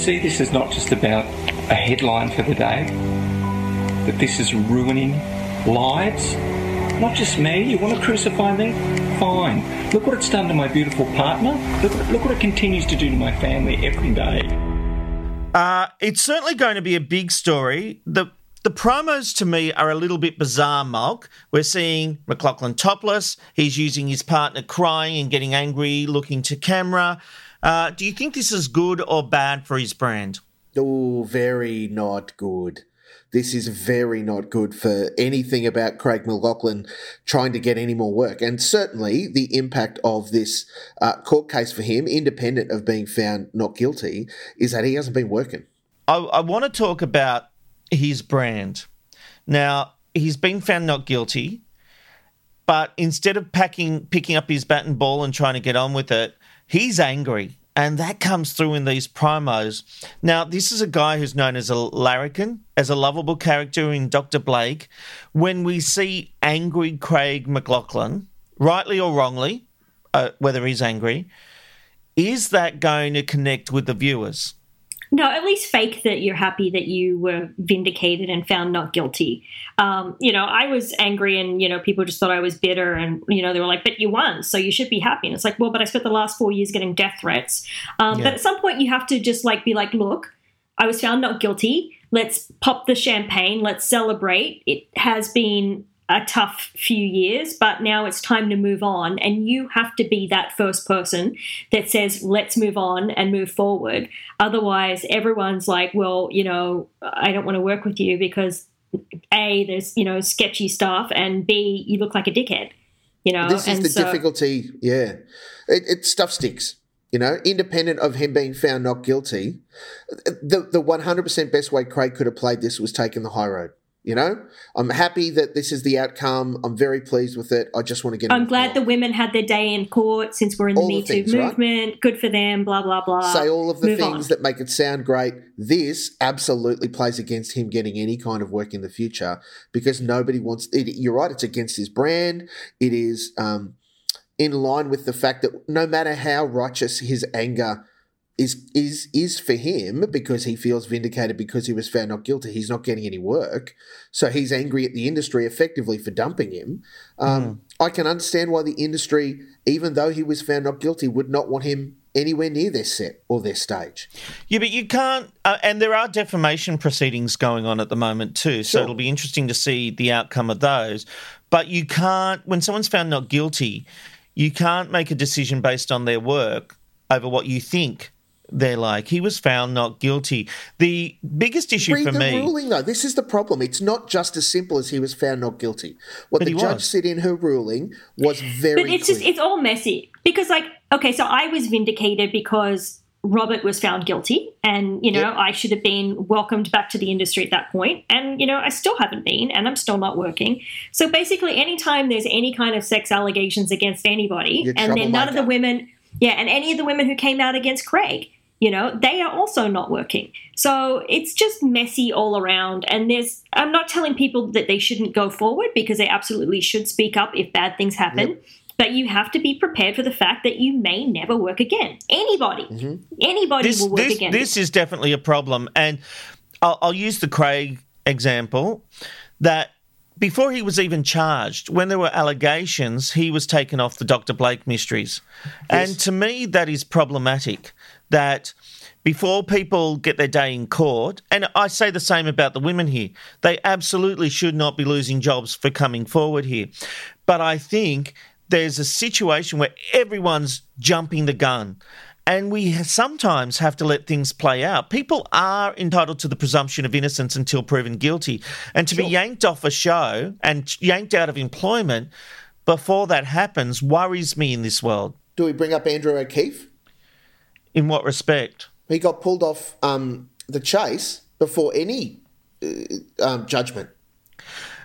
see, this is not just about a headline for the day, that this is ruining lives. Not just me. You want to crucify me? Fine. Look what it's done to my beautiful partner. Look, look what it continues to do to my family every day. Uh, it's certainly going to be a big story. The the promos to me are a little bit bizarre, Mulk. We're seeing McLachlan topless. He's using his partner crying and getting angry, looking to camera. Uh, do you think this is good or bad for his brand? Oh, very not good. This is very not good for anything about Craig McLachlan trying to get any more work. And certainly the impact of this uh, court case for him, independent of being found not guilty, is that he hasn't been working. I, I want to talk about his brand. Now, he's been found not guilty, but instead of packing, picking up his bat and ball and trying to get on with it, he's angry. And that comes through in these promos. Now, this is a guy who's known as a larrikin, as a lovable character in Dr. Blake. When we see angry Craig McLachlan, rightly or wrongly, uh, whether he's angry, is that going to connect with the viewers? No, at least fake that you're happy that you were vindicated and found not guilty. Um, you know, I was angry and, you know, people just thought I was bitter and, you know, they were like, but you won, so you should be happy. And it's like, well, but I spent the last four years getting death threats. Um, Yeah. But at some point, you have to just like be like, look, I was found not guilty. Let's pop the champagne. Let's celebrate. It has been a tough few years, but now it's time to move on. And you have to be that first person that says, let's move on and move forward. Otherwise, everyone's like, well, you know, I don't want to work with you because A, there's, you know, sketchy stuff, and B, you look like a dickhead. You know, This is and the so, difficulty. Yeah, it, it stuff sticks. You know, independent of him being found not guilty, the the one hundred percent best way Craig could have played this was taking the high road. You know, I'm happy that this is the outcome. I'm very pleased with it. I just want to get. I'm glad the women had their day in court since we're in the All the Me Too things, right? movement. Good for them. Blah blah blah. say all of the Move things on. that make it sound great. This absolutely plays against him getting any kind of work in the future because nobody wants. It, you're right; it's against his brand. It is um, in line with the fact that no matter how righteous his anger is is is for him because he feels vindicated because he was found not guilty. He's not getting any work, so he's angry at the industry effectively for dumping him. Um, I can understand why the industry, even though he was found not guilty, would not want him anywhere near their set or their stage. Yeah, but you can't, uh, and there are defamation proceedings going on at the moment too. So Sure. it'll be interesting to see the outcome of those. But you can't, when someone's found not guilty, you can't make a decision based on their work over what you think they're like. He was found not guilty. The biggest issue Read for the me. ruling, though. This is the problem. It's not just as simple as he was found not guilty. What the judge was. said in her ruling was very But it's just it's all messy because like okay, so I was vindicated because Robert was found guilty, and you know Yep. I should have been welcomed back to the industry at that point, and you know I still haven't been, and I'm still not working. So basically, anytime there's any kind of sex allegations against anybody, You're and then none of the women, yeah, and any of the women who came out against Craig. You know, they are also not working. So it's just messy all around. And there's, I'm not telling people that they shouldn't go forward because they absolutely should speak up if bad things happen. But you have to be prepared for the fact that you may never work again. Anybody, mm-hmm. anybody this, will work this, again. this is definitely a problem. And I'll, I'll use the Craig example that before he was even charged, when there were allegations, he was taken off the Dr. Blake mysteries. And to me, that is problematic. That before people get their day in court, and I say the same about the women here, they absolutely should not be losing jobs for coming forward here. But I think there's a situation where everyone's jumping the gun. And we sometimes have to let things play out. People are entitled to the presumption of innocence until proven guilty. And to be yanked off a show and yanked out of employment before that happens worries me in this world. Do we bring up Andrew O'Keefe? In what respect? He got pulled off um, the chase before any uh, um, judgment.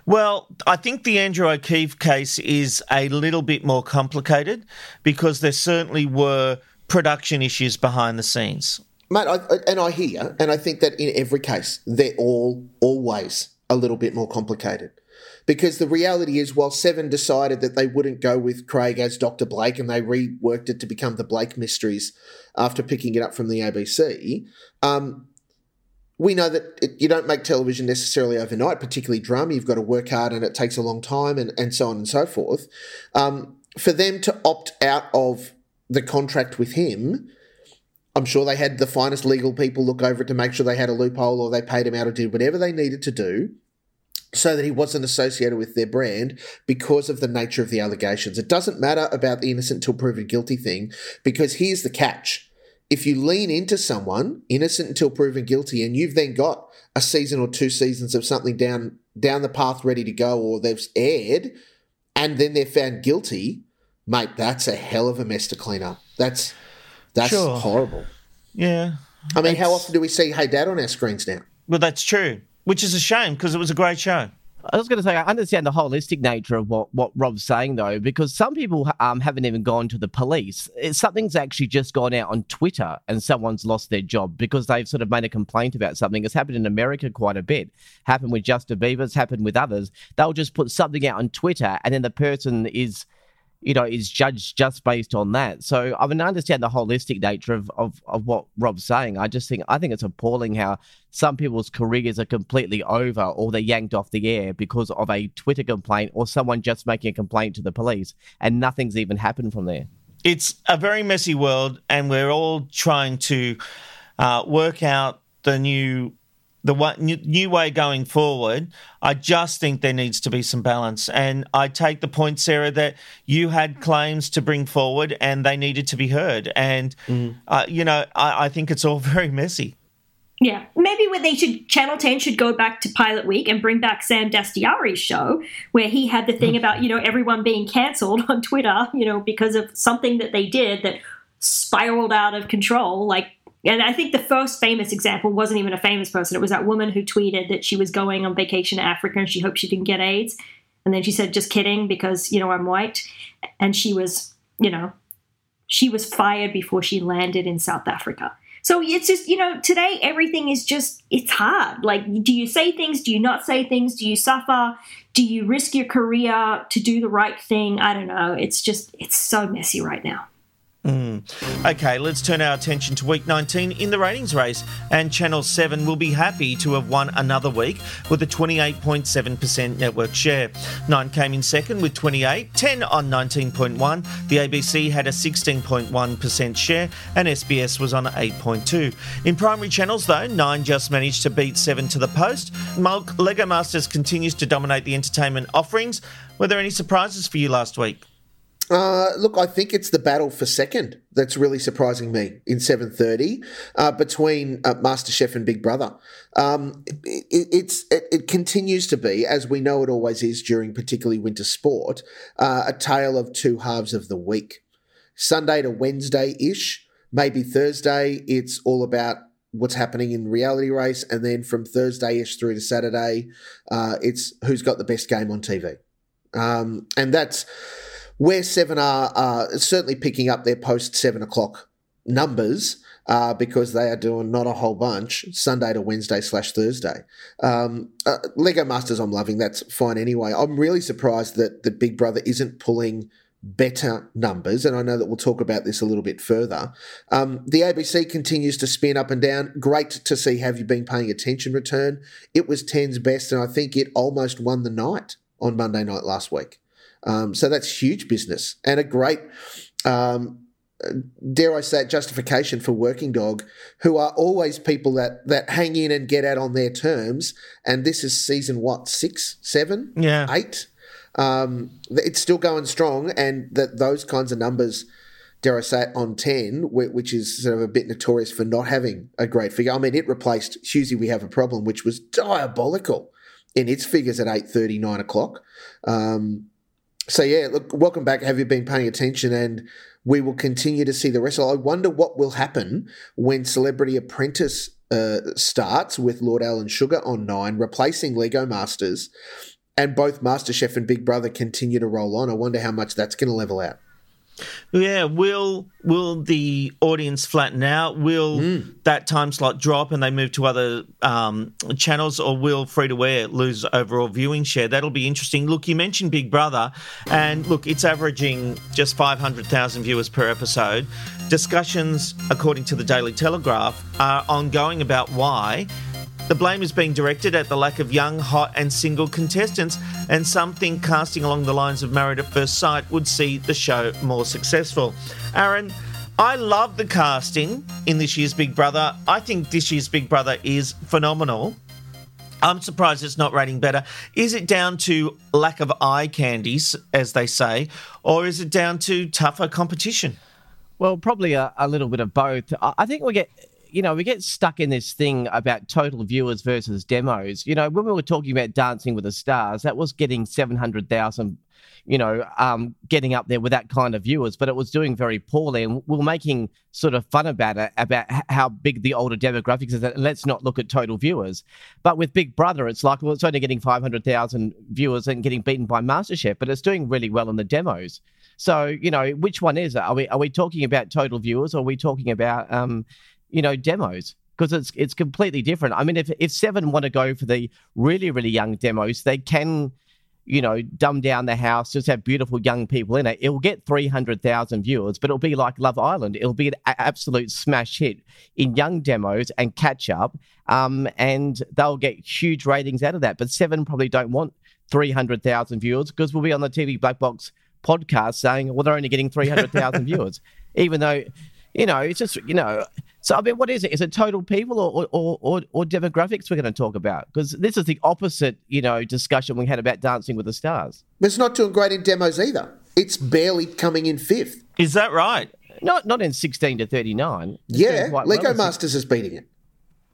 Well, I think the Andrew O'Keefe case is a little bit more complicated because there certainly were production issues behind the scenes. Mate, I, and I hear, and I think that in every case, they're all always a little bit more complicated. Because the reality is, while Seven decided that they wouldn't go with Craig as Dr. Blake and they reworked it to become the Blake Mysteries after picking it up from the ABC, um, we know that it, you don't make television necessarily overnight, particularly drama. You've got to work hard and it takes a long time and, and so on and so forth. Um, for them to opt out of the contract with him, I'm sure they had the finest legal people look over it to make sure they had a loophole or they paid him out or did whatever they needed to do so that he wasn't associated with their brand because of the nature of the allegations. It doesn't matter about the innocent till proven guilty thing because here's the catch. if you lean into someone innocent until proven guilty, and you've then got a season or two seasons of something down down the path ready to go, or they've aired, and then they're found guilty, mate, that's a hell of a mess to clean up. That's that's Sure. horrible. Yeah. I mean, how often do we see Hey Dad on our screens now? Well, that's true, which is a shame because it was a great show. I was going to say, I understand the holistic nature of what, what Rob's saying, though, because some people um, haven't even gone to the police. Something's actually just gone out on Twitter and someone's lost their job because they've sort of made a complaint about something. It's happened in America quite a bit. Happened with Justin Bieber, it's happened with others. They'll just put something out on Twitter and then the person is you know, is judged just based on that. So I mean, I understand the holistic nature of, of, of what Rob's saying. I just think I think it's appalling how some people's careers are completely over or they're yanked off the air because of a Twitter complaint or someone just making a complaint to the police and nothing's even happened from there. It's a very messy world, and we're all trying to uh, work out the new the one, new, new way going forward. I just think there needs to be some balance, and I take the point, Sarah, that you had claims to bring forward, and they needed to be heard. And uh, you know, I, I think it's all very messy. Yeah, maybe what they should Channel Ten should go back to Pilot Week and bring back Sam Dastyari's show, where he had the thing about you know everyone being cancelled on Twitter, you know, because of something that they did that spiraled out of control. Like, and I think the first famous example wasn't even a famous person; it was that woman who tweeted that she was going on vacation to Africa and she hoped she didn't get AIDS, and then she said, "Just kidding," because you know I'm white, and she was, you know, she was fired before she landed in South Africa. So it's just, you know, today everything is just, it's hard. Like, do you say things? Do you not say things? Do you suffer? Do you risk your career to do the right thing? I don't know. It's just, it's so messy right now. Mm. Okay, let's turn our attention to week 19 in the ratings race. And Channel 7 will be happy to have won another week with a 28.7% network share. 9 came in second with 28, 10 on 19.1. The ABC had a 16.1% share, and SBS was on 8.2. In primary channels, though, 9 just managed to beat 7 to the post. Mulk, Lego Masters continues to dominate the entertainment offerings. Were there any surprises for you last week? Uh, look, I think it's the battle for second that's really surprising me in 7:30 uh, between uh, MasterChef and Big Brother. Um, it, it, it's it, it continues to be, as we know it always is during particularly winter sport, uh, a tale of two halves of the week. Sunday to Wednesday ish, maybe Thursday. It's all about what's happening in reality race, and then from Thursday ish through to Saturday, uh, it's who's got the best game on TV, um, and that's where Seven are certainly picking up their post seven o'clock numbers uh, because they are doing not a whole bunch Sunday to Wednesday slash Thursday. Um, uh, Lego Masters, I'm loving. That's fine anyway. I'm really surprised that that Big Brother isn't pulling better numbers, and I know that we'll talk about this a little bit further. Um, the ABC continues to spin up and down. Great to see Have You Been Paying Attention return. It was 10's best, and I think it almost won the night on Monday night last week. Um, so that's huge business and a great, um, dare I say, it, justification for Working Dog, who are always people that that hang in and get out on their terms. And this is season what six, seven, Yeah. eight. Um, it's still going strong, and that those kinds of numbers. Dare I say it, on 10, which is sort of a bit notorious for not having a great figure. I mean, it replaced Hughesy We Have a Problem, which was diabolical in its figures at 8.30, 9 o'clock. Um, so yeah, look, welcome back. Have you been paying attention? And we will continue to see the rest. I wonder what will happen when Celebrity Apprentice uh, starts with Lord Alan Sugar on nine, replacing Lego Masters, and both MasterChef and Big Brother continue to roll on. I wonder how much that's going to level out. Yeah, will will the audience flatten out? Will that time slot drop and they move to other um, channels, or will free to wear lose overall viewing share? That'll be interesting. Look, you mentioned Big Brother, and look, it's averaging just five hundred thousand viewers per episode. Discussions, according to the Daily Telegraph, are ongoing about why. The blame is being directed at the lack of young, hot, and single contestants, and some think casting along the lines of Married at First Sight would see the show more successful. Aaron, I love the casting in this year's Big Brother. I think this year's Big Brother is phenomenal. I'm surprised it's not rating better. Is it down to lack of eye candies, as they say, or is it down to tougher competition? Well, probably a, a little bit of both. I, I think we get you know, we get stuck in this thing about total viewers versus demos. You know, when we were talking about Dancing with the Stars, that was getting 700,000, you know, um, getting up there with that kind of viewers, but it was doing very poorly. And we are making sort of fun about it, about how big the older demographics is. And let's not look at total viewers. But with Big Brother, it's like, well, it's only getting 500,000 viewers and getting beaten by MasterChef, but it's doing really well in the demos. So, you know, which one is it? Are we, are we talking about total viewers or are we talking about, um, you know, demos because it's it's completely different. I mean, if if Seven want to go for the really really young demos, they can, you know, dumb down the house, just have beautiful young people in it. It'll get three hundred thousand viewers, but it'll be like Love Island. It'll be an absolute smash hit in young demos and catch up, um, and they'll get huge ratings out of that. But Seven probably don't want three hundred thousand viewers because we'll be on the TV Black Box podcast saying, well, they're only getting three hundred thousand viewers, even though you know, it's just, you know, so I mean, what is it? Is it total people or or or, or demographics we're going to talk about? Because this is the opposite, you know, discussion we had about Dancing with the Stars. It's not doing great in demos either. It's barely coming in fifth. Is that right? Not not in sixteen to thirty nine. Yeah, Lego well Masters is beating it.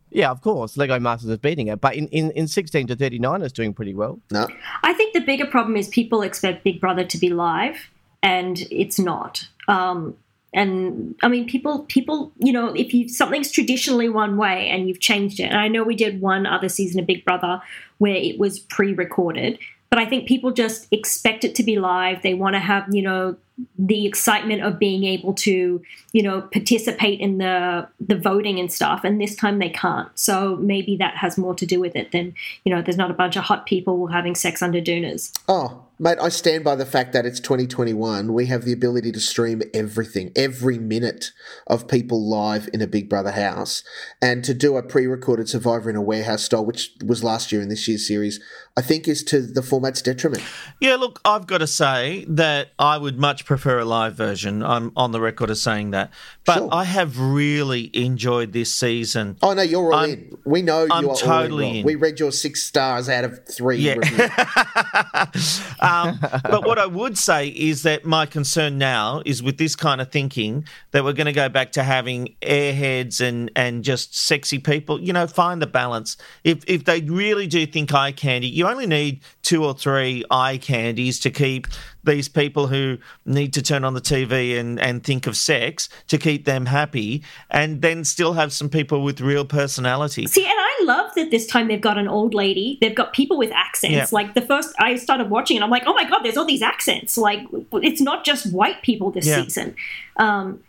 Yeah, of course, Lego Masters is beating it, but in, in, in 16 to 39 it's doing pretty well. No. I think the bigger problem is people expect Big Brother to be live, and it's not. Um, and i mean people people you know if you something's traditionally one way and you've changed it and i know we did one other season of big brother where it was pre-recorded but i think people just expect it to be live. They want to have you know the excitement of being able to you know participate in the the voting and stuff and this time they can't so maybe that has more to do with it than you know there's not a bunch of hot people having sex under doonas oh Mate, I stand by the fact that it's 2021. We have the ability to stream everything, every minute of people live in a Big Brother house. And to do a pre recorded Survivor in a warehouse style, which was last year in this year's series, I think is to the format's detriment. Yeah, look, I've got to say that I would much prefer a live version. I'm on the record of saying that. But sure. I have really enjoyed this season. Oh, no, you're all I'm, in. We know I'm you're totally in, in. We read your six stars out of three. Yeah. um, but what I would say is that my concern now is with this kind of thinking that we're going to go back to having airheads and, and just sexy people. You know, find the balance. If, if they really do think eye candy, you only need two or three eye candies to keep these people who need to turn on the TV and, and think of sex to keep them happy, and then still have some people with real personality. See, and I love that this time they've got an old lady, they've got people with accents. Yeah. Like the first, I started watching and I'm like, oh my God, there's all these accents. Like, it's not just white people this yeah. season. Um,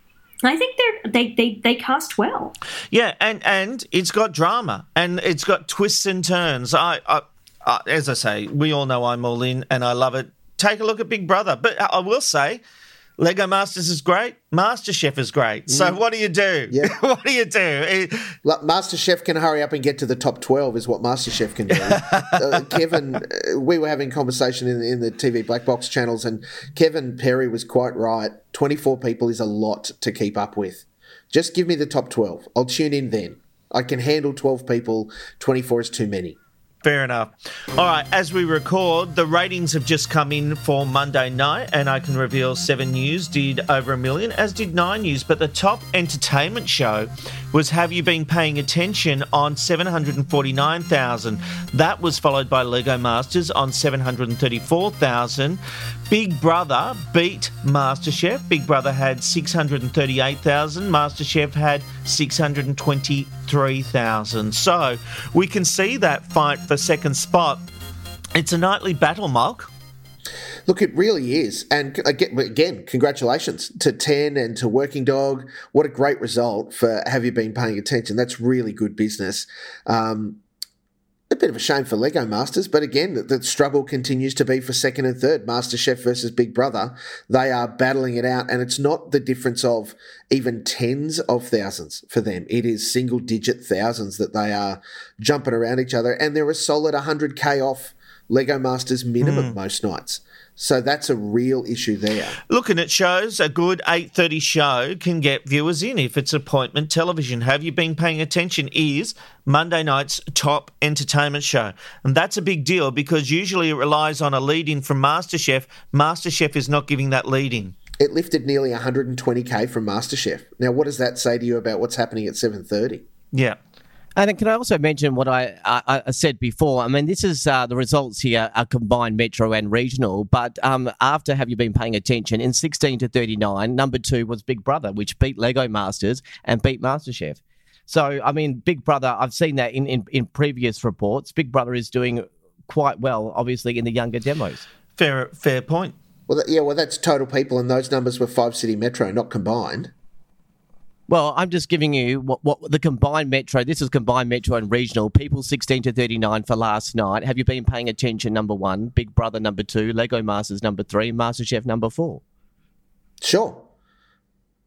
I think they're they, they they cast well. Yeah, and and it's got drama and it's got twists and turns. I, I uh, as I say, we all know I'm all in and I love it. Take a look at Big Brother. But I will say, Lego Masters is great. Master Chef is great. So mm. what do you do? Yeah. what do you do? Master Chef can hurry up and get to the top twelve. Is what Master Chef can do. uh, Kevin, uh, we were having conversation in, in the TV black box channels, and Kevin Perry was quite right. Twenty four people is a lot to keep up with. Just give me the top twelve. I'll tune in then. I can handle twelve people. Twenty four is too many. Fair enough. All right, as we record, the ratings have just come in for Monday night, and I can reveal Seven News did over a million, as did Nine News. But the top entertainment show was Have You Been Paying Attention on 749,000. That was followed by Lego Masters on 734,000. Big Brother beat MasterChef. Big Brother had 638,000. MasterChef had 623,000. So we can see that fight for second spot. It's a nightly battle, Mark. Look, it really is. And again, congratulations to 10 and to Working Dog. What a great result for Have You Been Paying Attention? That's really good business. Um, a bit of a shame for Lego Masters, but again, the, the, struggle continues to be for second and third. Master Chef versus Big Brother. They are battling it out, and it's not the difference of even tens of thousands for them. It is single digit thousands that they are jumping around each other, and they're a solid 100k off Lego Masters minimum mm. most nights. So that's a real issue there. Looking at shows, a good 8:30 show can get viewers in if it's appointment television. Have you been paying attention is Monday night's top entertainment show. And that's a big deal because usually it relies on a lead in from MasterChef. MasterChef is not giving that lead in. It lifted nearly 120k from MasterChef. Now, what does that say to you about what's happening at 7:30? Yeah. And then can I also mention what I, I, I said before? I mean, this is uh, the results here are combined metro and regional. But um, after have you been paying attention? In 16 to 39, number two was Big Brother, which beat Lego Masters and beat MasterChef. So, I mean, Big Brother, I've seen that in, in, in previous reports. Big Brother is doing quite well, obviously, in the younger demos. Fair, fair point. Well, yeah, well, that's total people, and those numbers were five city metro, not combined. Well, I'm just giving you what, what the combined metro. This is combined metro and regional. People 16 to 39 for last night. Have you been paying attention? Number one, Big Brother number two, Lego Masters number three, MasterChef number four. Sure.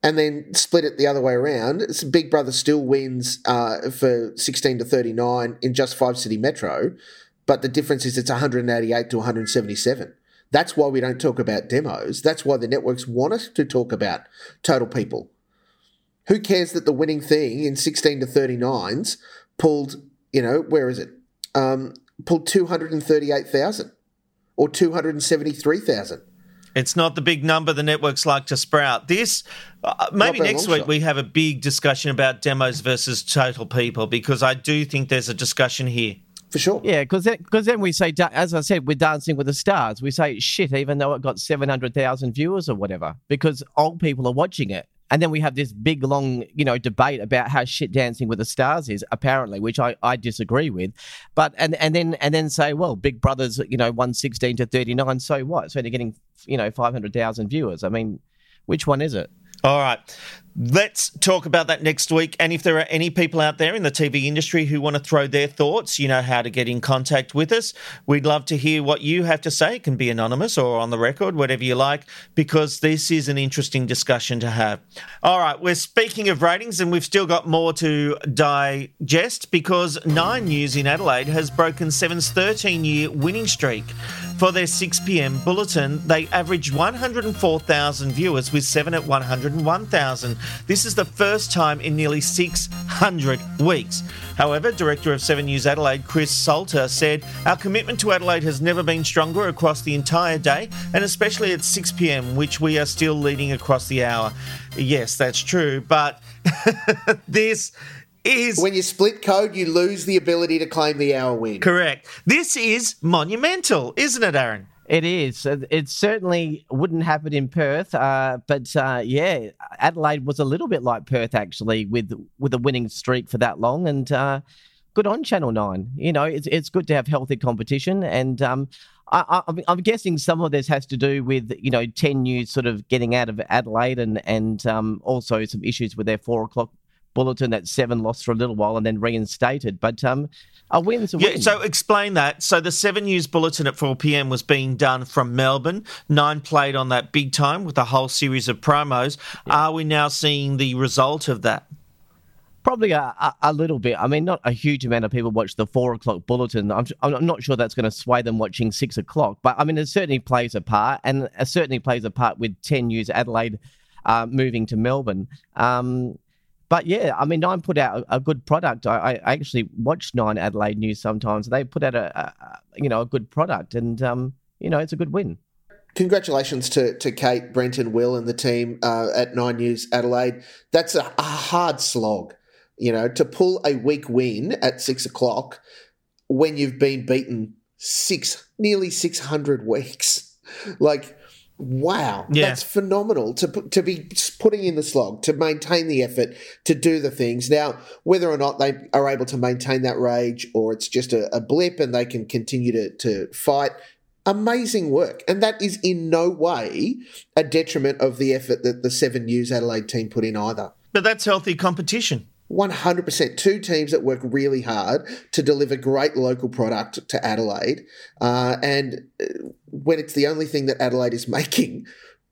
And then split it the other way around. It's Big Brother still wins uh, for 16 to 39 in just five city metro, but the difference is it's 188 to 177. That's why we don't talk about demos. That's why the networks want us to talk about total people. Who cares that the winning thing in 16 to 39s pulled, you know, where is it? Um, pulled 238,000 or 273,000. It's not the big number the networks like to sprout. This, uh, maybe next week shot. we have a big discussion about demos versus total people because I do think there's a discussion here. For sure. Yeah, because then, cause then we say, as I said, we're Dancing with the Stars. We say shit, even though it got 700,000 viewers or whatever, because old people are watching it. And then we have this big, long, you know, debate about how shit Dancing with the Stars is, apparently, which I, I disagree with. But and and then and then say, well, Big Brother's, you know, one sixteen to thirty nine. So what? So they're getting, you know, five hundred thousand viewers. I mean, which one is it? All right. Let's talk about that next week. And if there are any people out there in the TV industry who want to throw their thoughts, you know how to get in contact with us. We'd love to hear what you have to say. It can be anonymous or on the record, whatever you like, because this is an interesting discussion to have. All right. We're speaking of ratings, and we've still got more to digest because Nine News in Adelaide has broken Seven's 13 year winning streak. For their 6 pm bulletin, they averaged 104,000 viewers with 7 at 101,000. This is the first time in nearly 600 weeks. However, Director of 7 News Adelaide, Chris Salter, said, Our commitment to Adelaide has never been stronger across the entire day, and especially at 6 pm, which we are still leading across the hour. Yes, that's true, but this is. When you split code, you lose the ability to claim the hour win. Correct. This is monumental, isn't it, Aaron? It is. It it certainly wouldn't happen in Perth, uh, but uh, yeah, Adelaide was a little bit like Perth actually, with with a winning streak for that long, and uh, good on Channel Nine. You know, it's it's good to have healthy competition, and um, I, I, I'm- I'm guessing some of this has to do with you know Ten News sort of getting out of Adelaide, and and um, also some issues with their four o'clock bulletin that seven lost for a little while and then reinstated. But um, a win's a Yeah, win. so explain that. So the Seven News Bulletin at 4 p.m. was being done from Melbourne. Nine played on that big time with a whole series of promos. Are we now seeing the result of that? Probably a, a, a little bit. I mean, not a huge amount of people watch the four o'clock bulletin. I'm, I'm not sure that's going to sway them watching six o'clock, but I mean, it certainly plays a part, and it certainly plays a part with 10 News Adelaide uh, moving to Melbourne. Um, but yeah, I mean, Nine put out a, a good product. I, I actually watch Nine Adelaide News sometimes. They put out a, a you know a good product, and um, you know it's a good win. Congratulations to, to Kate, Brenton, Will, and the team uh, at Nine News Adelaide. That's a, a hard slog, you know, to pull a week win at six o'clock when you've been beaten six, nearly six hundred weeks. Like, wow, Yeah. that's phenomenal to to be putting in the slog, to maintain the effort, to do the things. Now, whether or not they are able to maintain that rage, or it's just a, a blip and they can continue to to fight amazing work. And that is in no way a detriment of the effort that the Seven News Adelaide team put in either. But that's healthy competition. 100%. Two teams that work really hard to deliver great local product to Adelaide. Uh, and uh, when it's the only thing that Adelaide is making,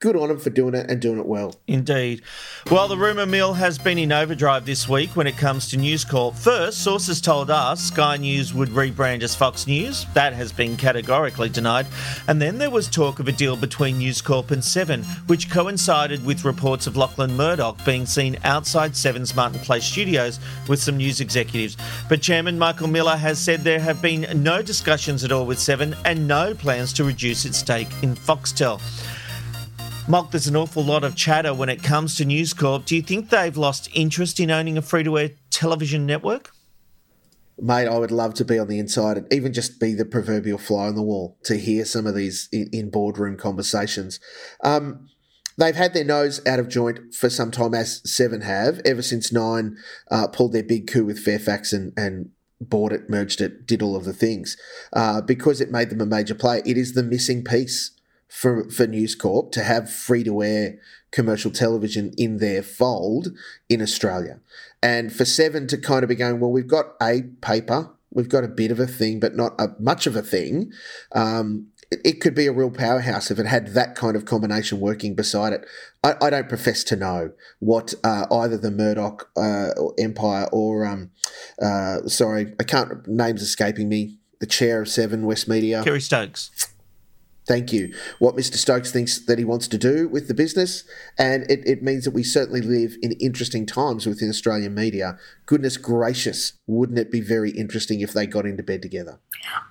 good on them for doing it and doing it well. Indeed. Well, the rumour mill has been in overdrive this week when it comes to News Corp. First, sources told us Sky News would rebrand as Fox News. That has been categorically denied. And then there was talk of a deal between News Corp and Seven, which coincided with reports of Lachlan Murdoch being seen outside Seven's Martin Place studios with some news executives. But Chairman Michael Miller has said there have been no discussions at all with Seven and no plans to reduce its stake in Foxtel. Mark, there's an awful lot of chatter when it comes to News Corp. Do you think they've lost interest in owning a free to air television network? Mate, I would love to be on the inside and even just be the proverbial fly on the wall to hear some of these in, in boardroom conversations. Um, they've had their nose out of joint for some time, as Seven have, ever since Nine uh, pulled their big coup with Fairfax and, and bought it, merged it, did all of the things. Uh, because it made them a major player, it is the missing piece for, for News Corp to have free to air commercial television in their fold in Australia. And for Seven to kind of be going, well, we've got a paper, we've got a bit of a thing, but not a, much of a thing. Um, it, it, could be a real powerhouse if it had that kind of combination working beside it. I, I don't profess to know what uh, either the Murdoch uh, Empire or, um, uh, sorry, I can't, names escaping me, the chair of Seven West Media. Kerry Stokes. Thank you. What Mr. Stokes thinks that he wants to do with the business, and it, it means that we certainly live in interesting times within Australian media. Goodness gracious, wouldn't it be very interesting if they got into bed together?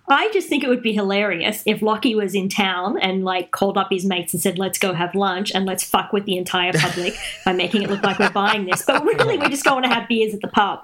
I just think it would be hilarious if Lockie was in town and like called up his mates and said, "Let's go have lunch and let's fuck with the entire public by making it look like we're buying this." But really, we're just going to have beers at the pub.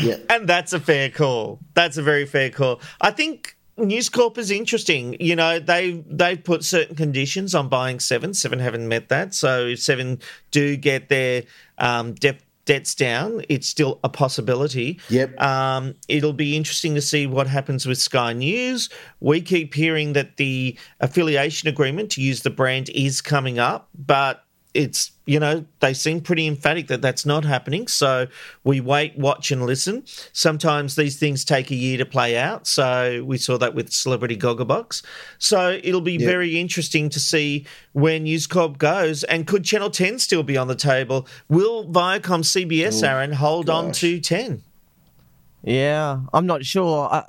Yeah, and that's a fair call. That's a very fair call. I think News Corp is interesting. You know, they they've put certain conditions on buying Seven. Seven haven't met that. So if Seven do get their um, debt debts down, it's still a possibility. Yep. Um, it'll be interesting to see what happens with Sky News. We keep hearing that the affiliation agreement to use the brand is coming up, but it's you know they seem pretty emphatic that that's not happening. So we wait watch and listen. Sometimes these things take a year to play out. So we saw that with celebrity gogglebox so it'll be yeah. very interesting to see where news corp goes. And could channel 10 still be on the table? Will viacom cbs Ooh, aaron hold gosh. on to 10 yeah, I'm not sure. I,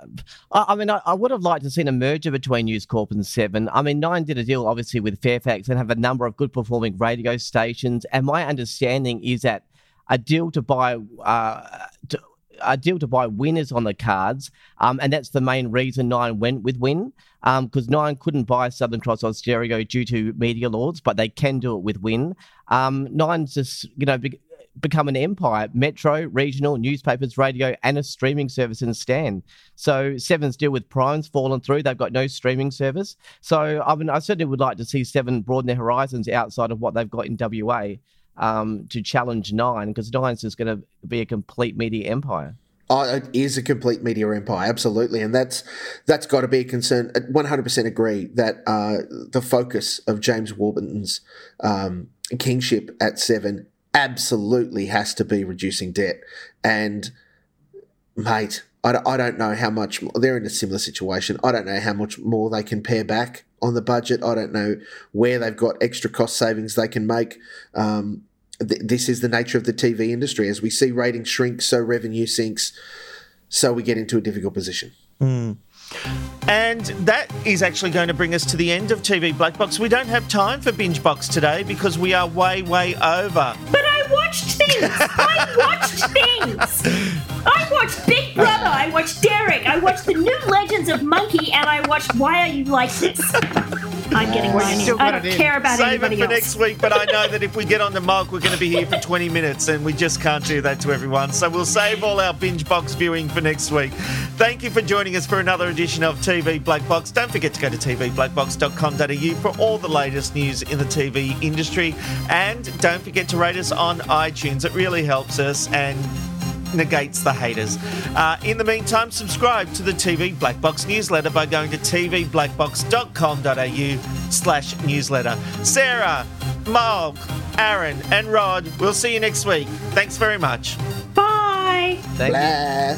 I mean, I, I, would have liked to have seen a merger between News Corp and Seven. I mean, Nine did a deal, obviously, with Fairfax and have a number of good performing radio stations. And my understanding is that a deal to buy. Uh, to, a deal to buy winners on the cards, um, and that's the main reason Nine went with Win, because um, Nine couldn't buy Southern Cross Austereo due to media laws, but they can do it with Win. Um, Nine's just, you know, become an empire metro, regional, newspapers, radio, and a streaming service in Stan. So Seven's deal with Prime's fallen through. They've got no streaming service. So I mean, I certainly would like to see Seven broaden their horizons outside of what they've got in WA um, to challenge Nine because Nine's just going to be a complete media empire. Oh, it is a complete media empire, absolutely, and that's that's got to be a concern. One hundred percent agree that uh, the focus of James Warburton's um, kingship at Seven absolutely has to be reducing debt. And, mate, I, I don't know how much they're in a similar situation. I don't know how much more they can pare back on the budget. I don't know where they've got extra cost savings they can make. Um, th- this is the nature of the TV industry. As we see ratings shrink, so revenue sinks, so we get into a difficult position. Mm. And that is actually going to bring us to the end of TV Black Box. We don't have time for Binge Box today because we are way, way over. But I watched things! I watched things! I watched Big Brother, I watched Derek, I watched the new Legends of Monkey, and I watched Why Are You Like This? I'm getting well, whiny. I don't care about Save anybody it for else. next week, but I know that if we get on the Mark, we're going to be here for 20 minutes, and we just can't do that to everyone. So we'll save all our binge box viewing for next week. Thank you for joining us for another edition of TV Black Box. Don't forget to go to tvblackbox.com.au for all the latest news in the TV industry, and don't forget to rate us on iTunes. It really helps us and negates the haters. Uh, in the meantime, subscribe to the TV Black Box newsletter by going to tvblackbox.com.au slash newsletter. Sarah, Mark, Aaron, and Rod, we'll see you next week. Thanks very much. Bye. Thank Blah.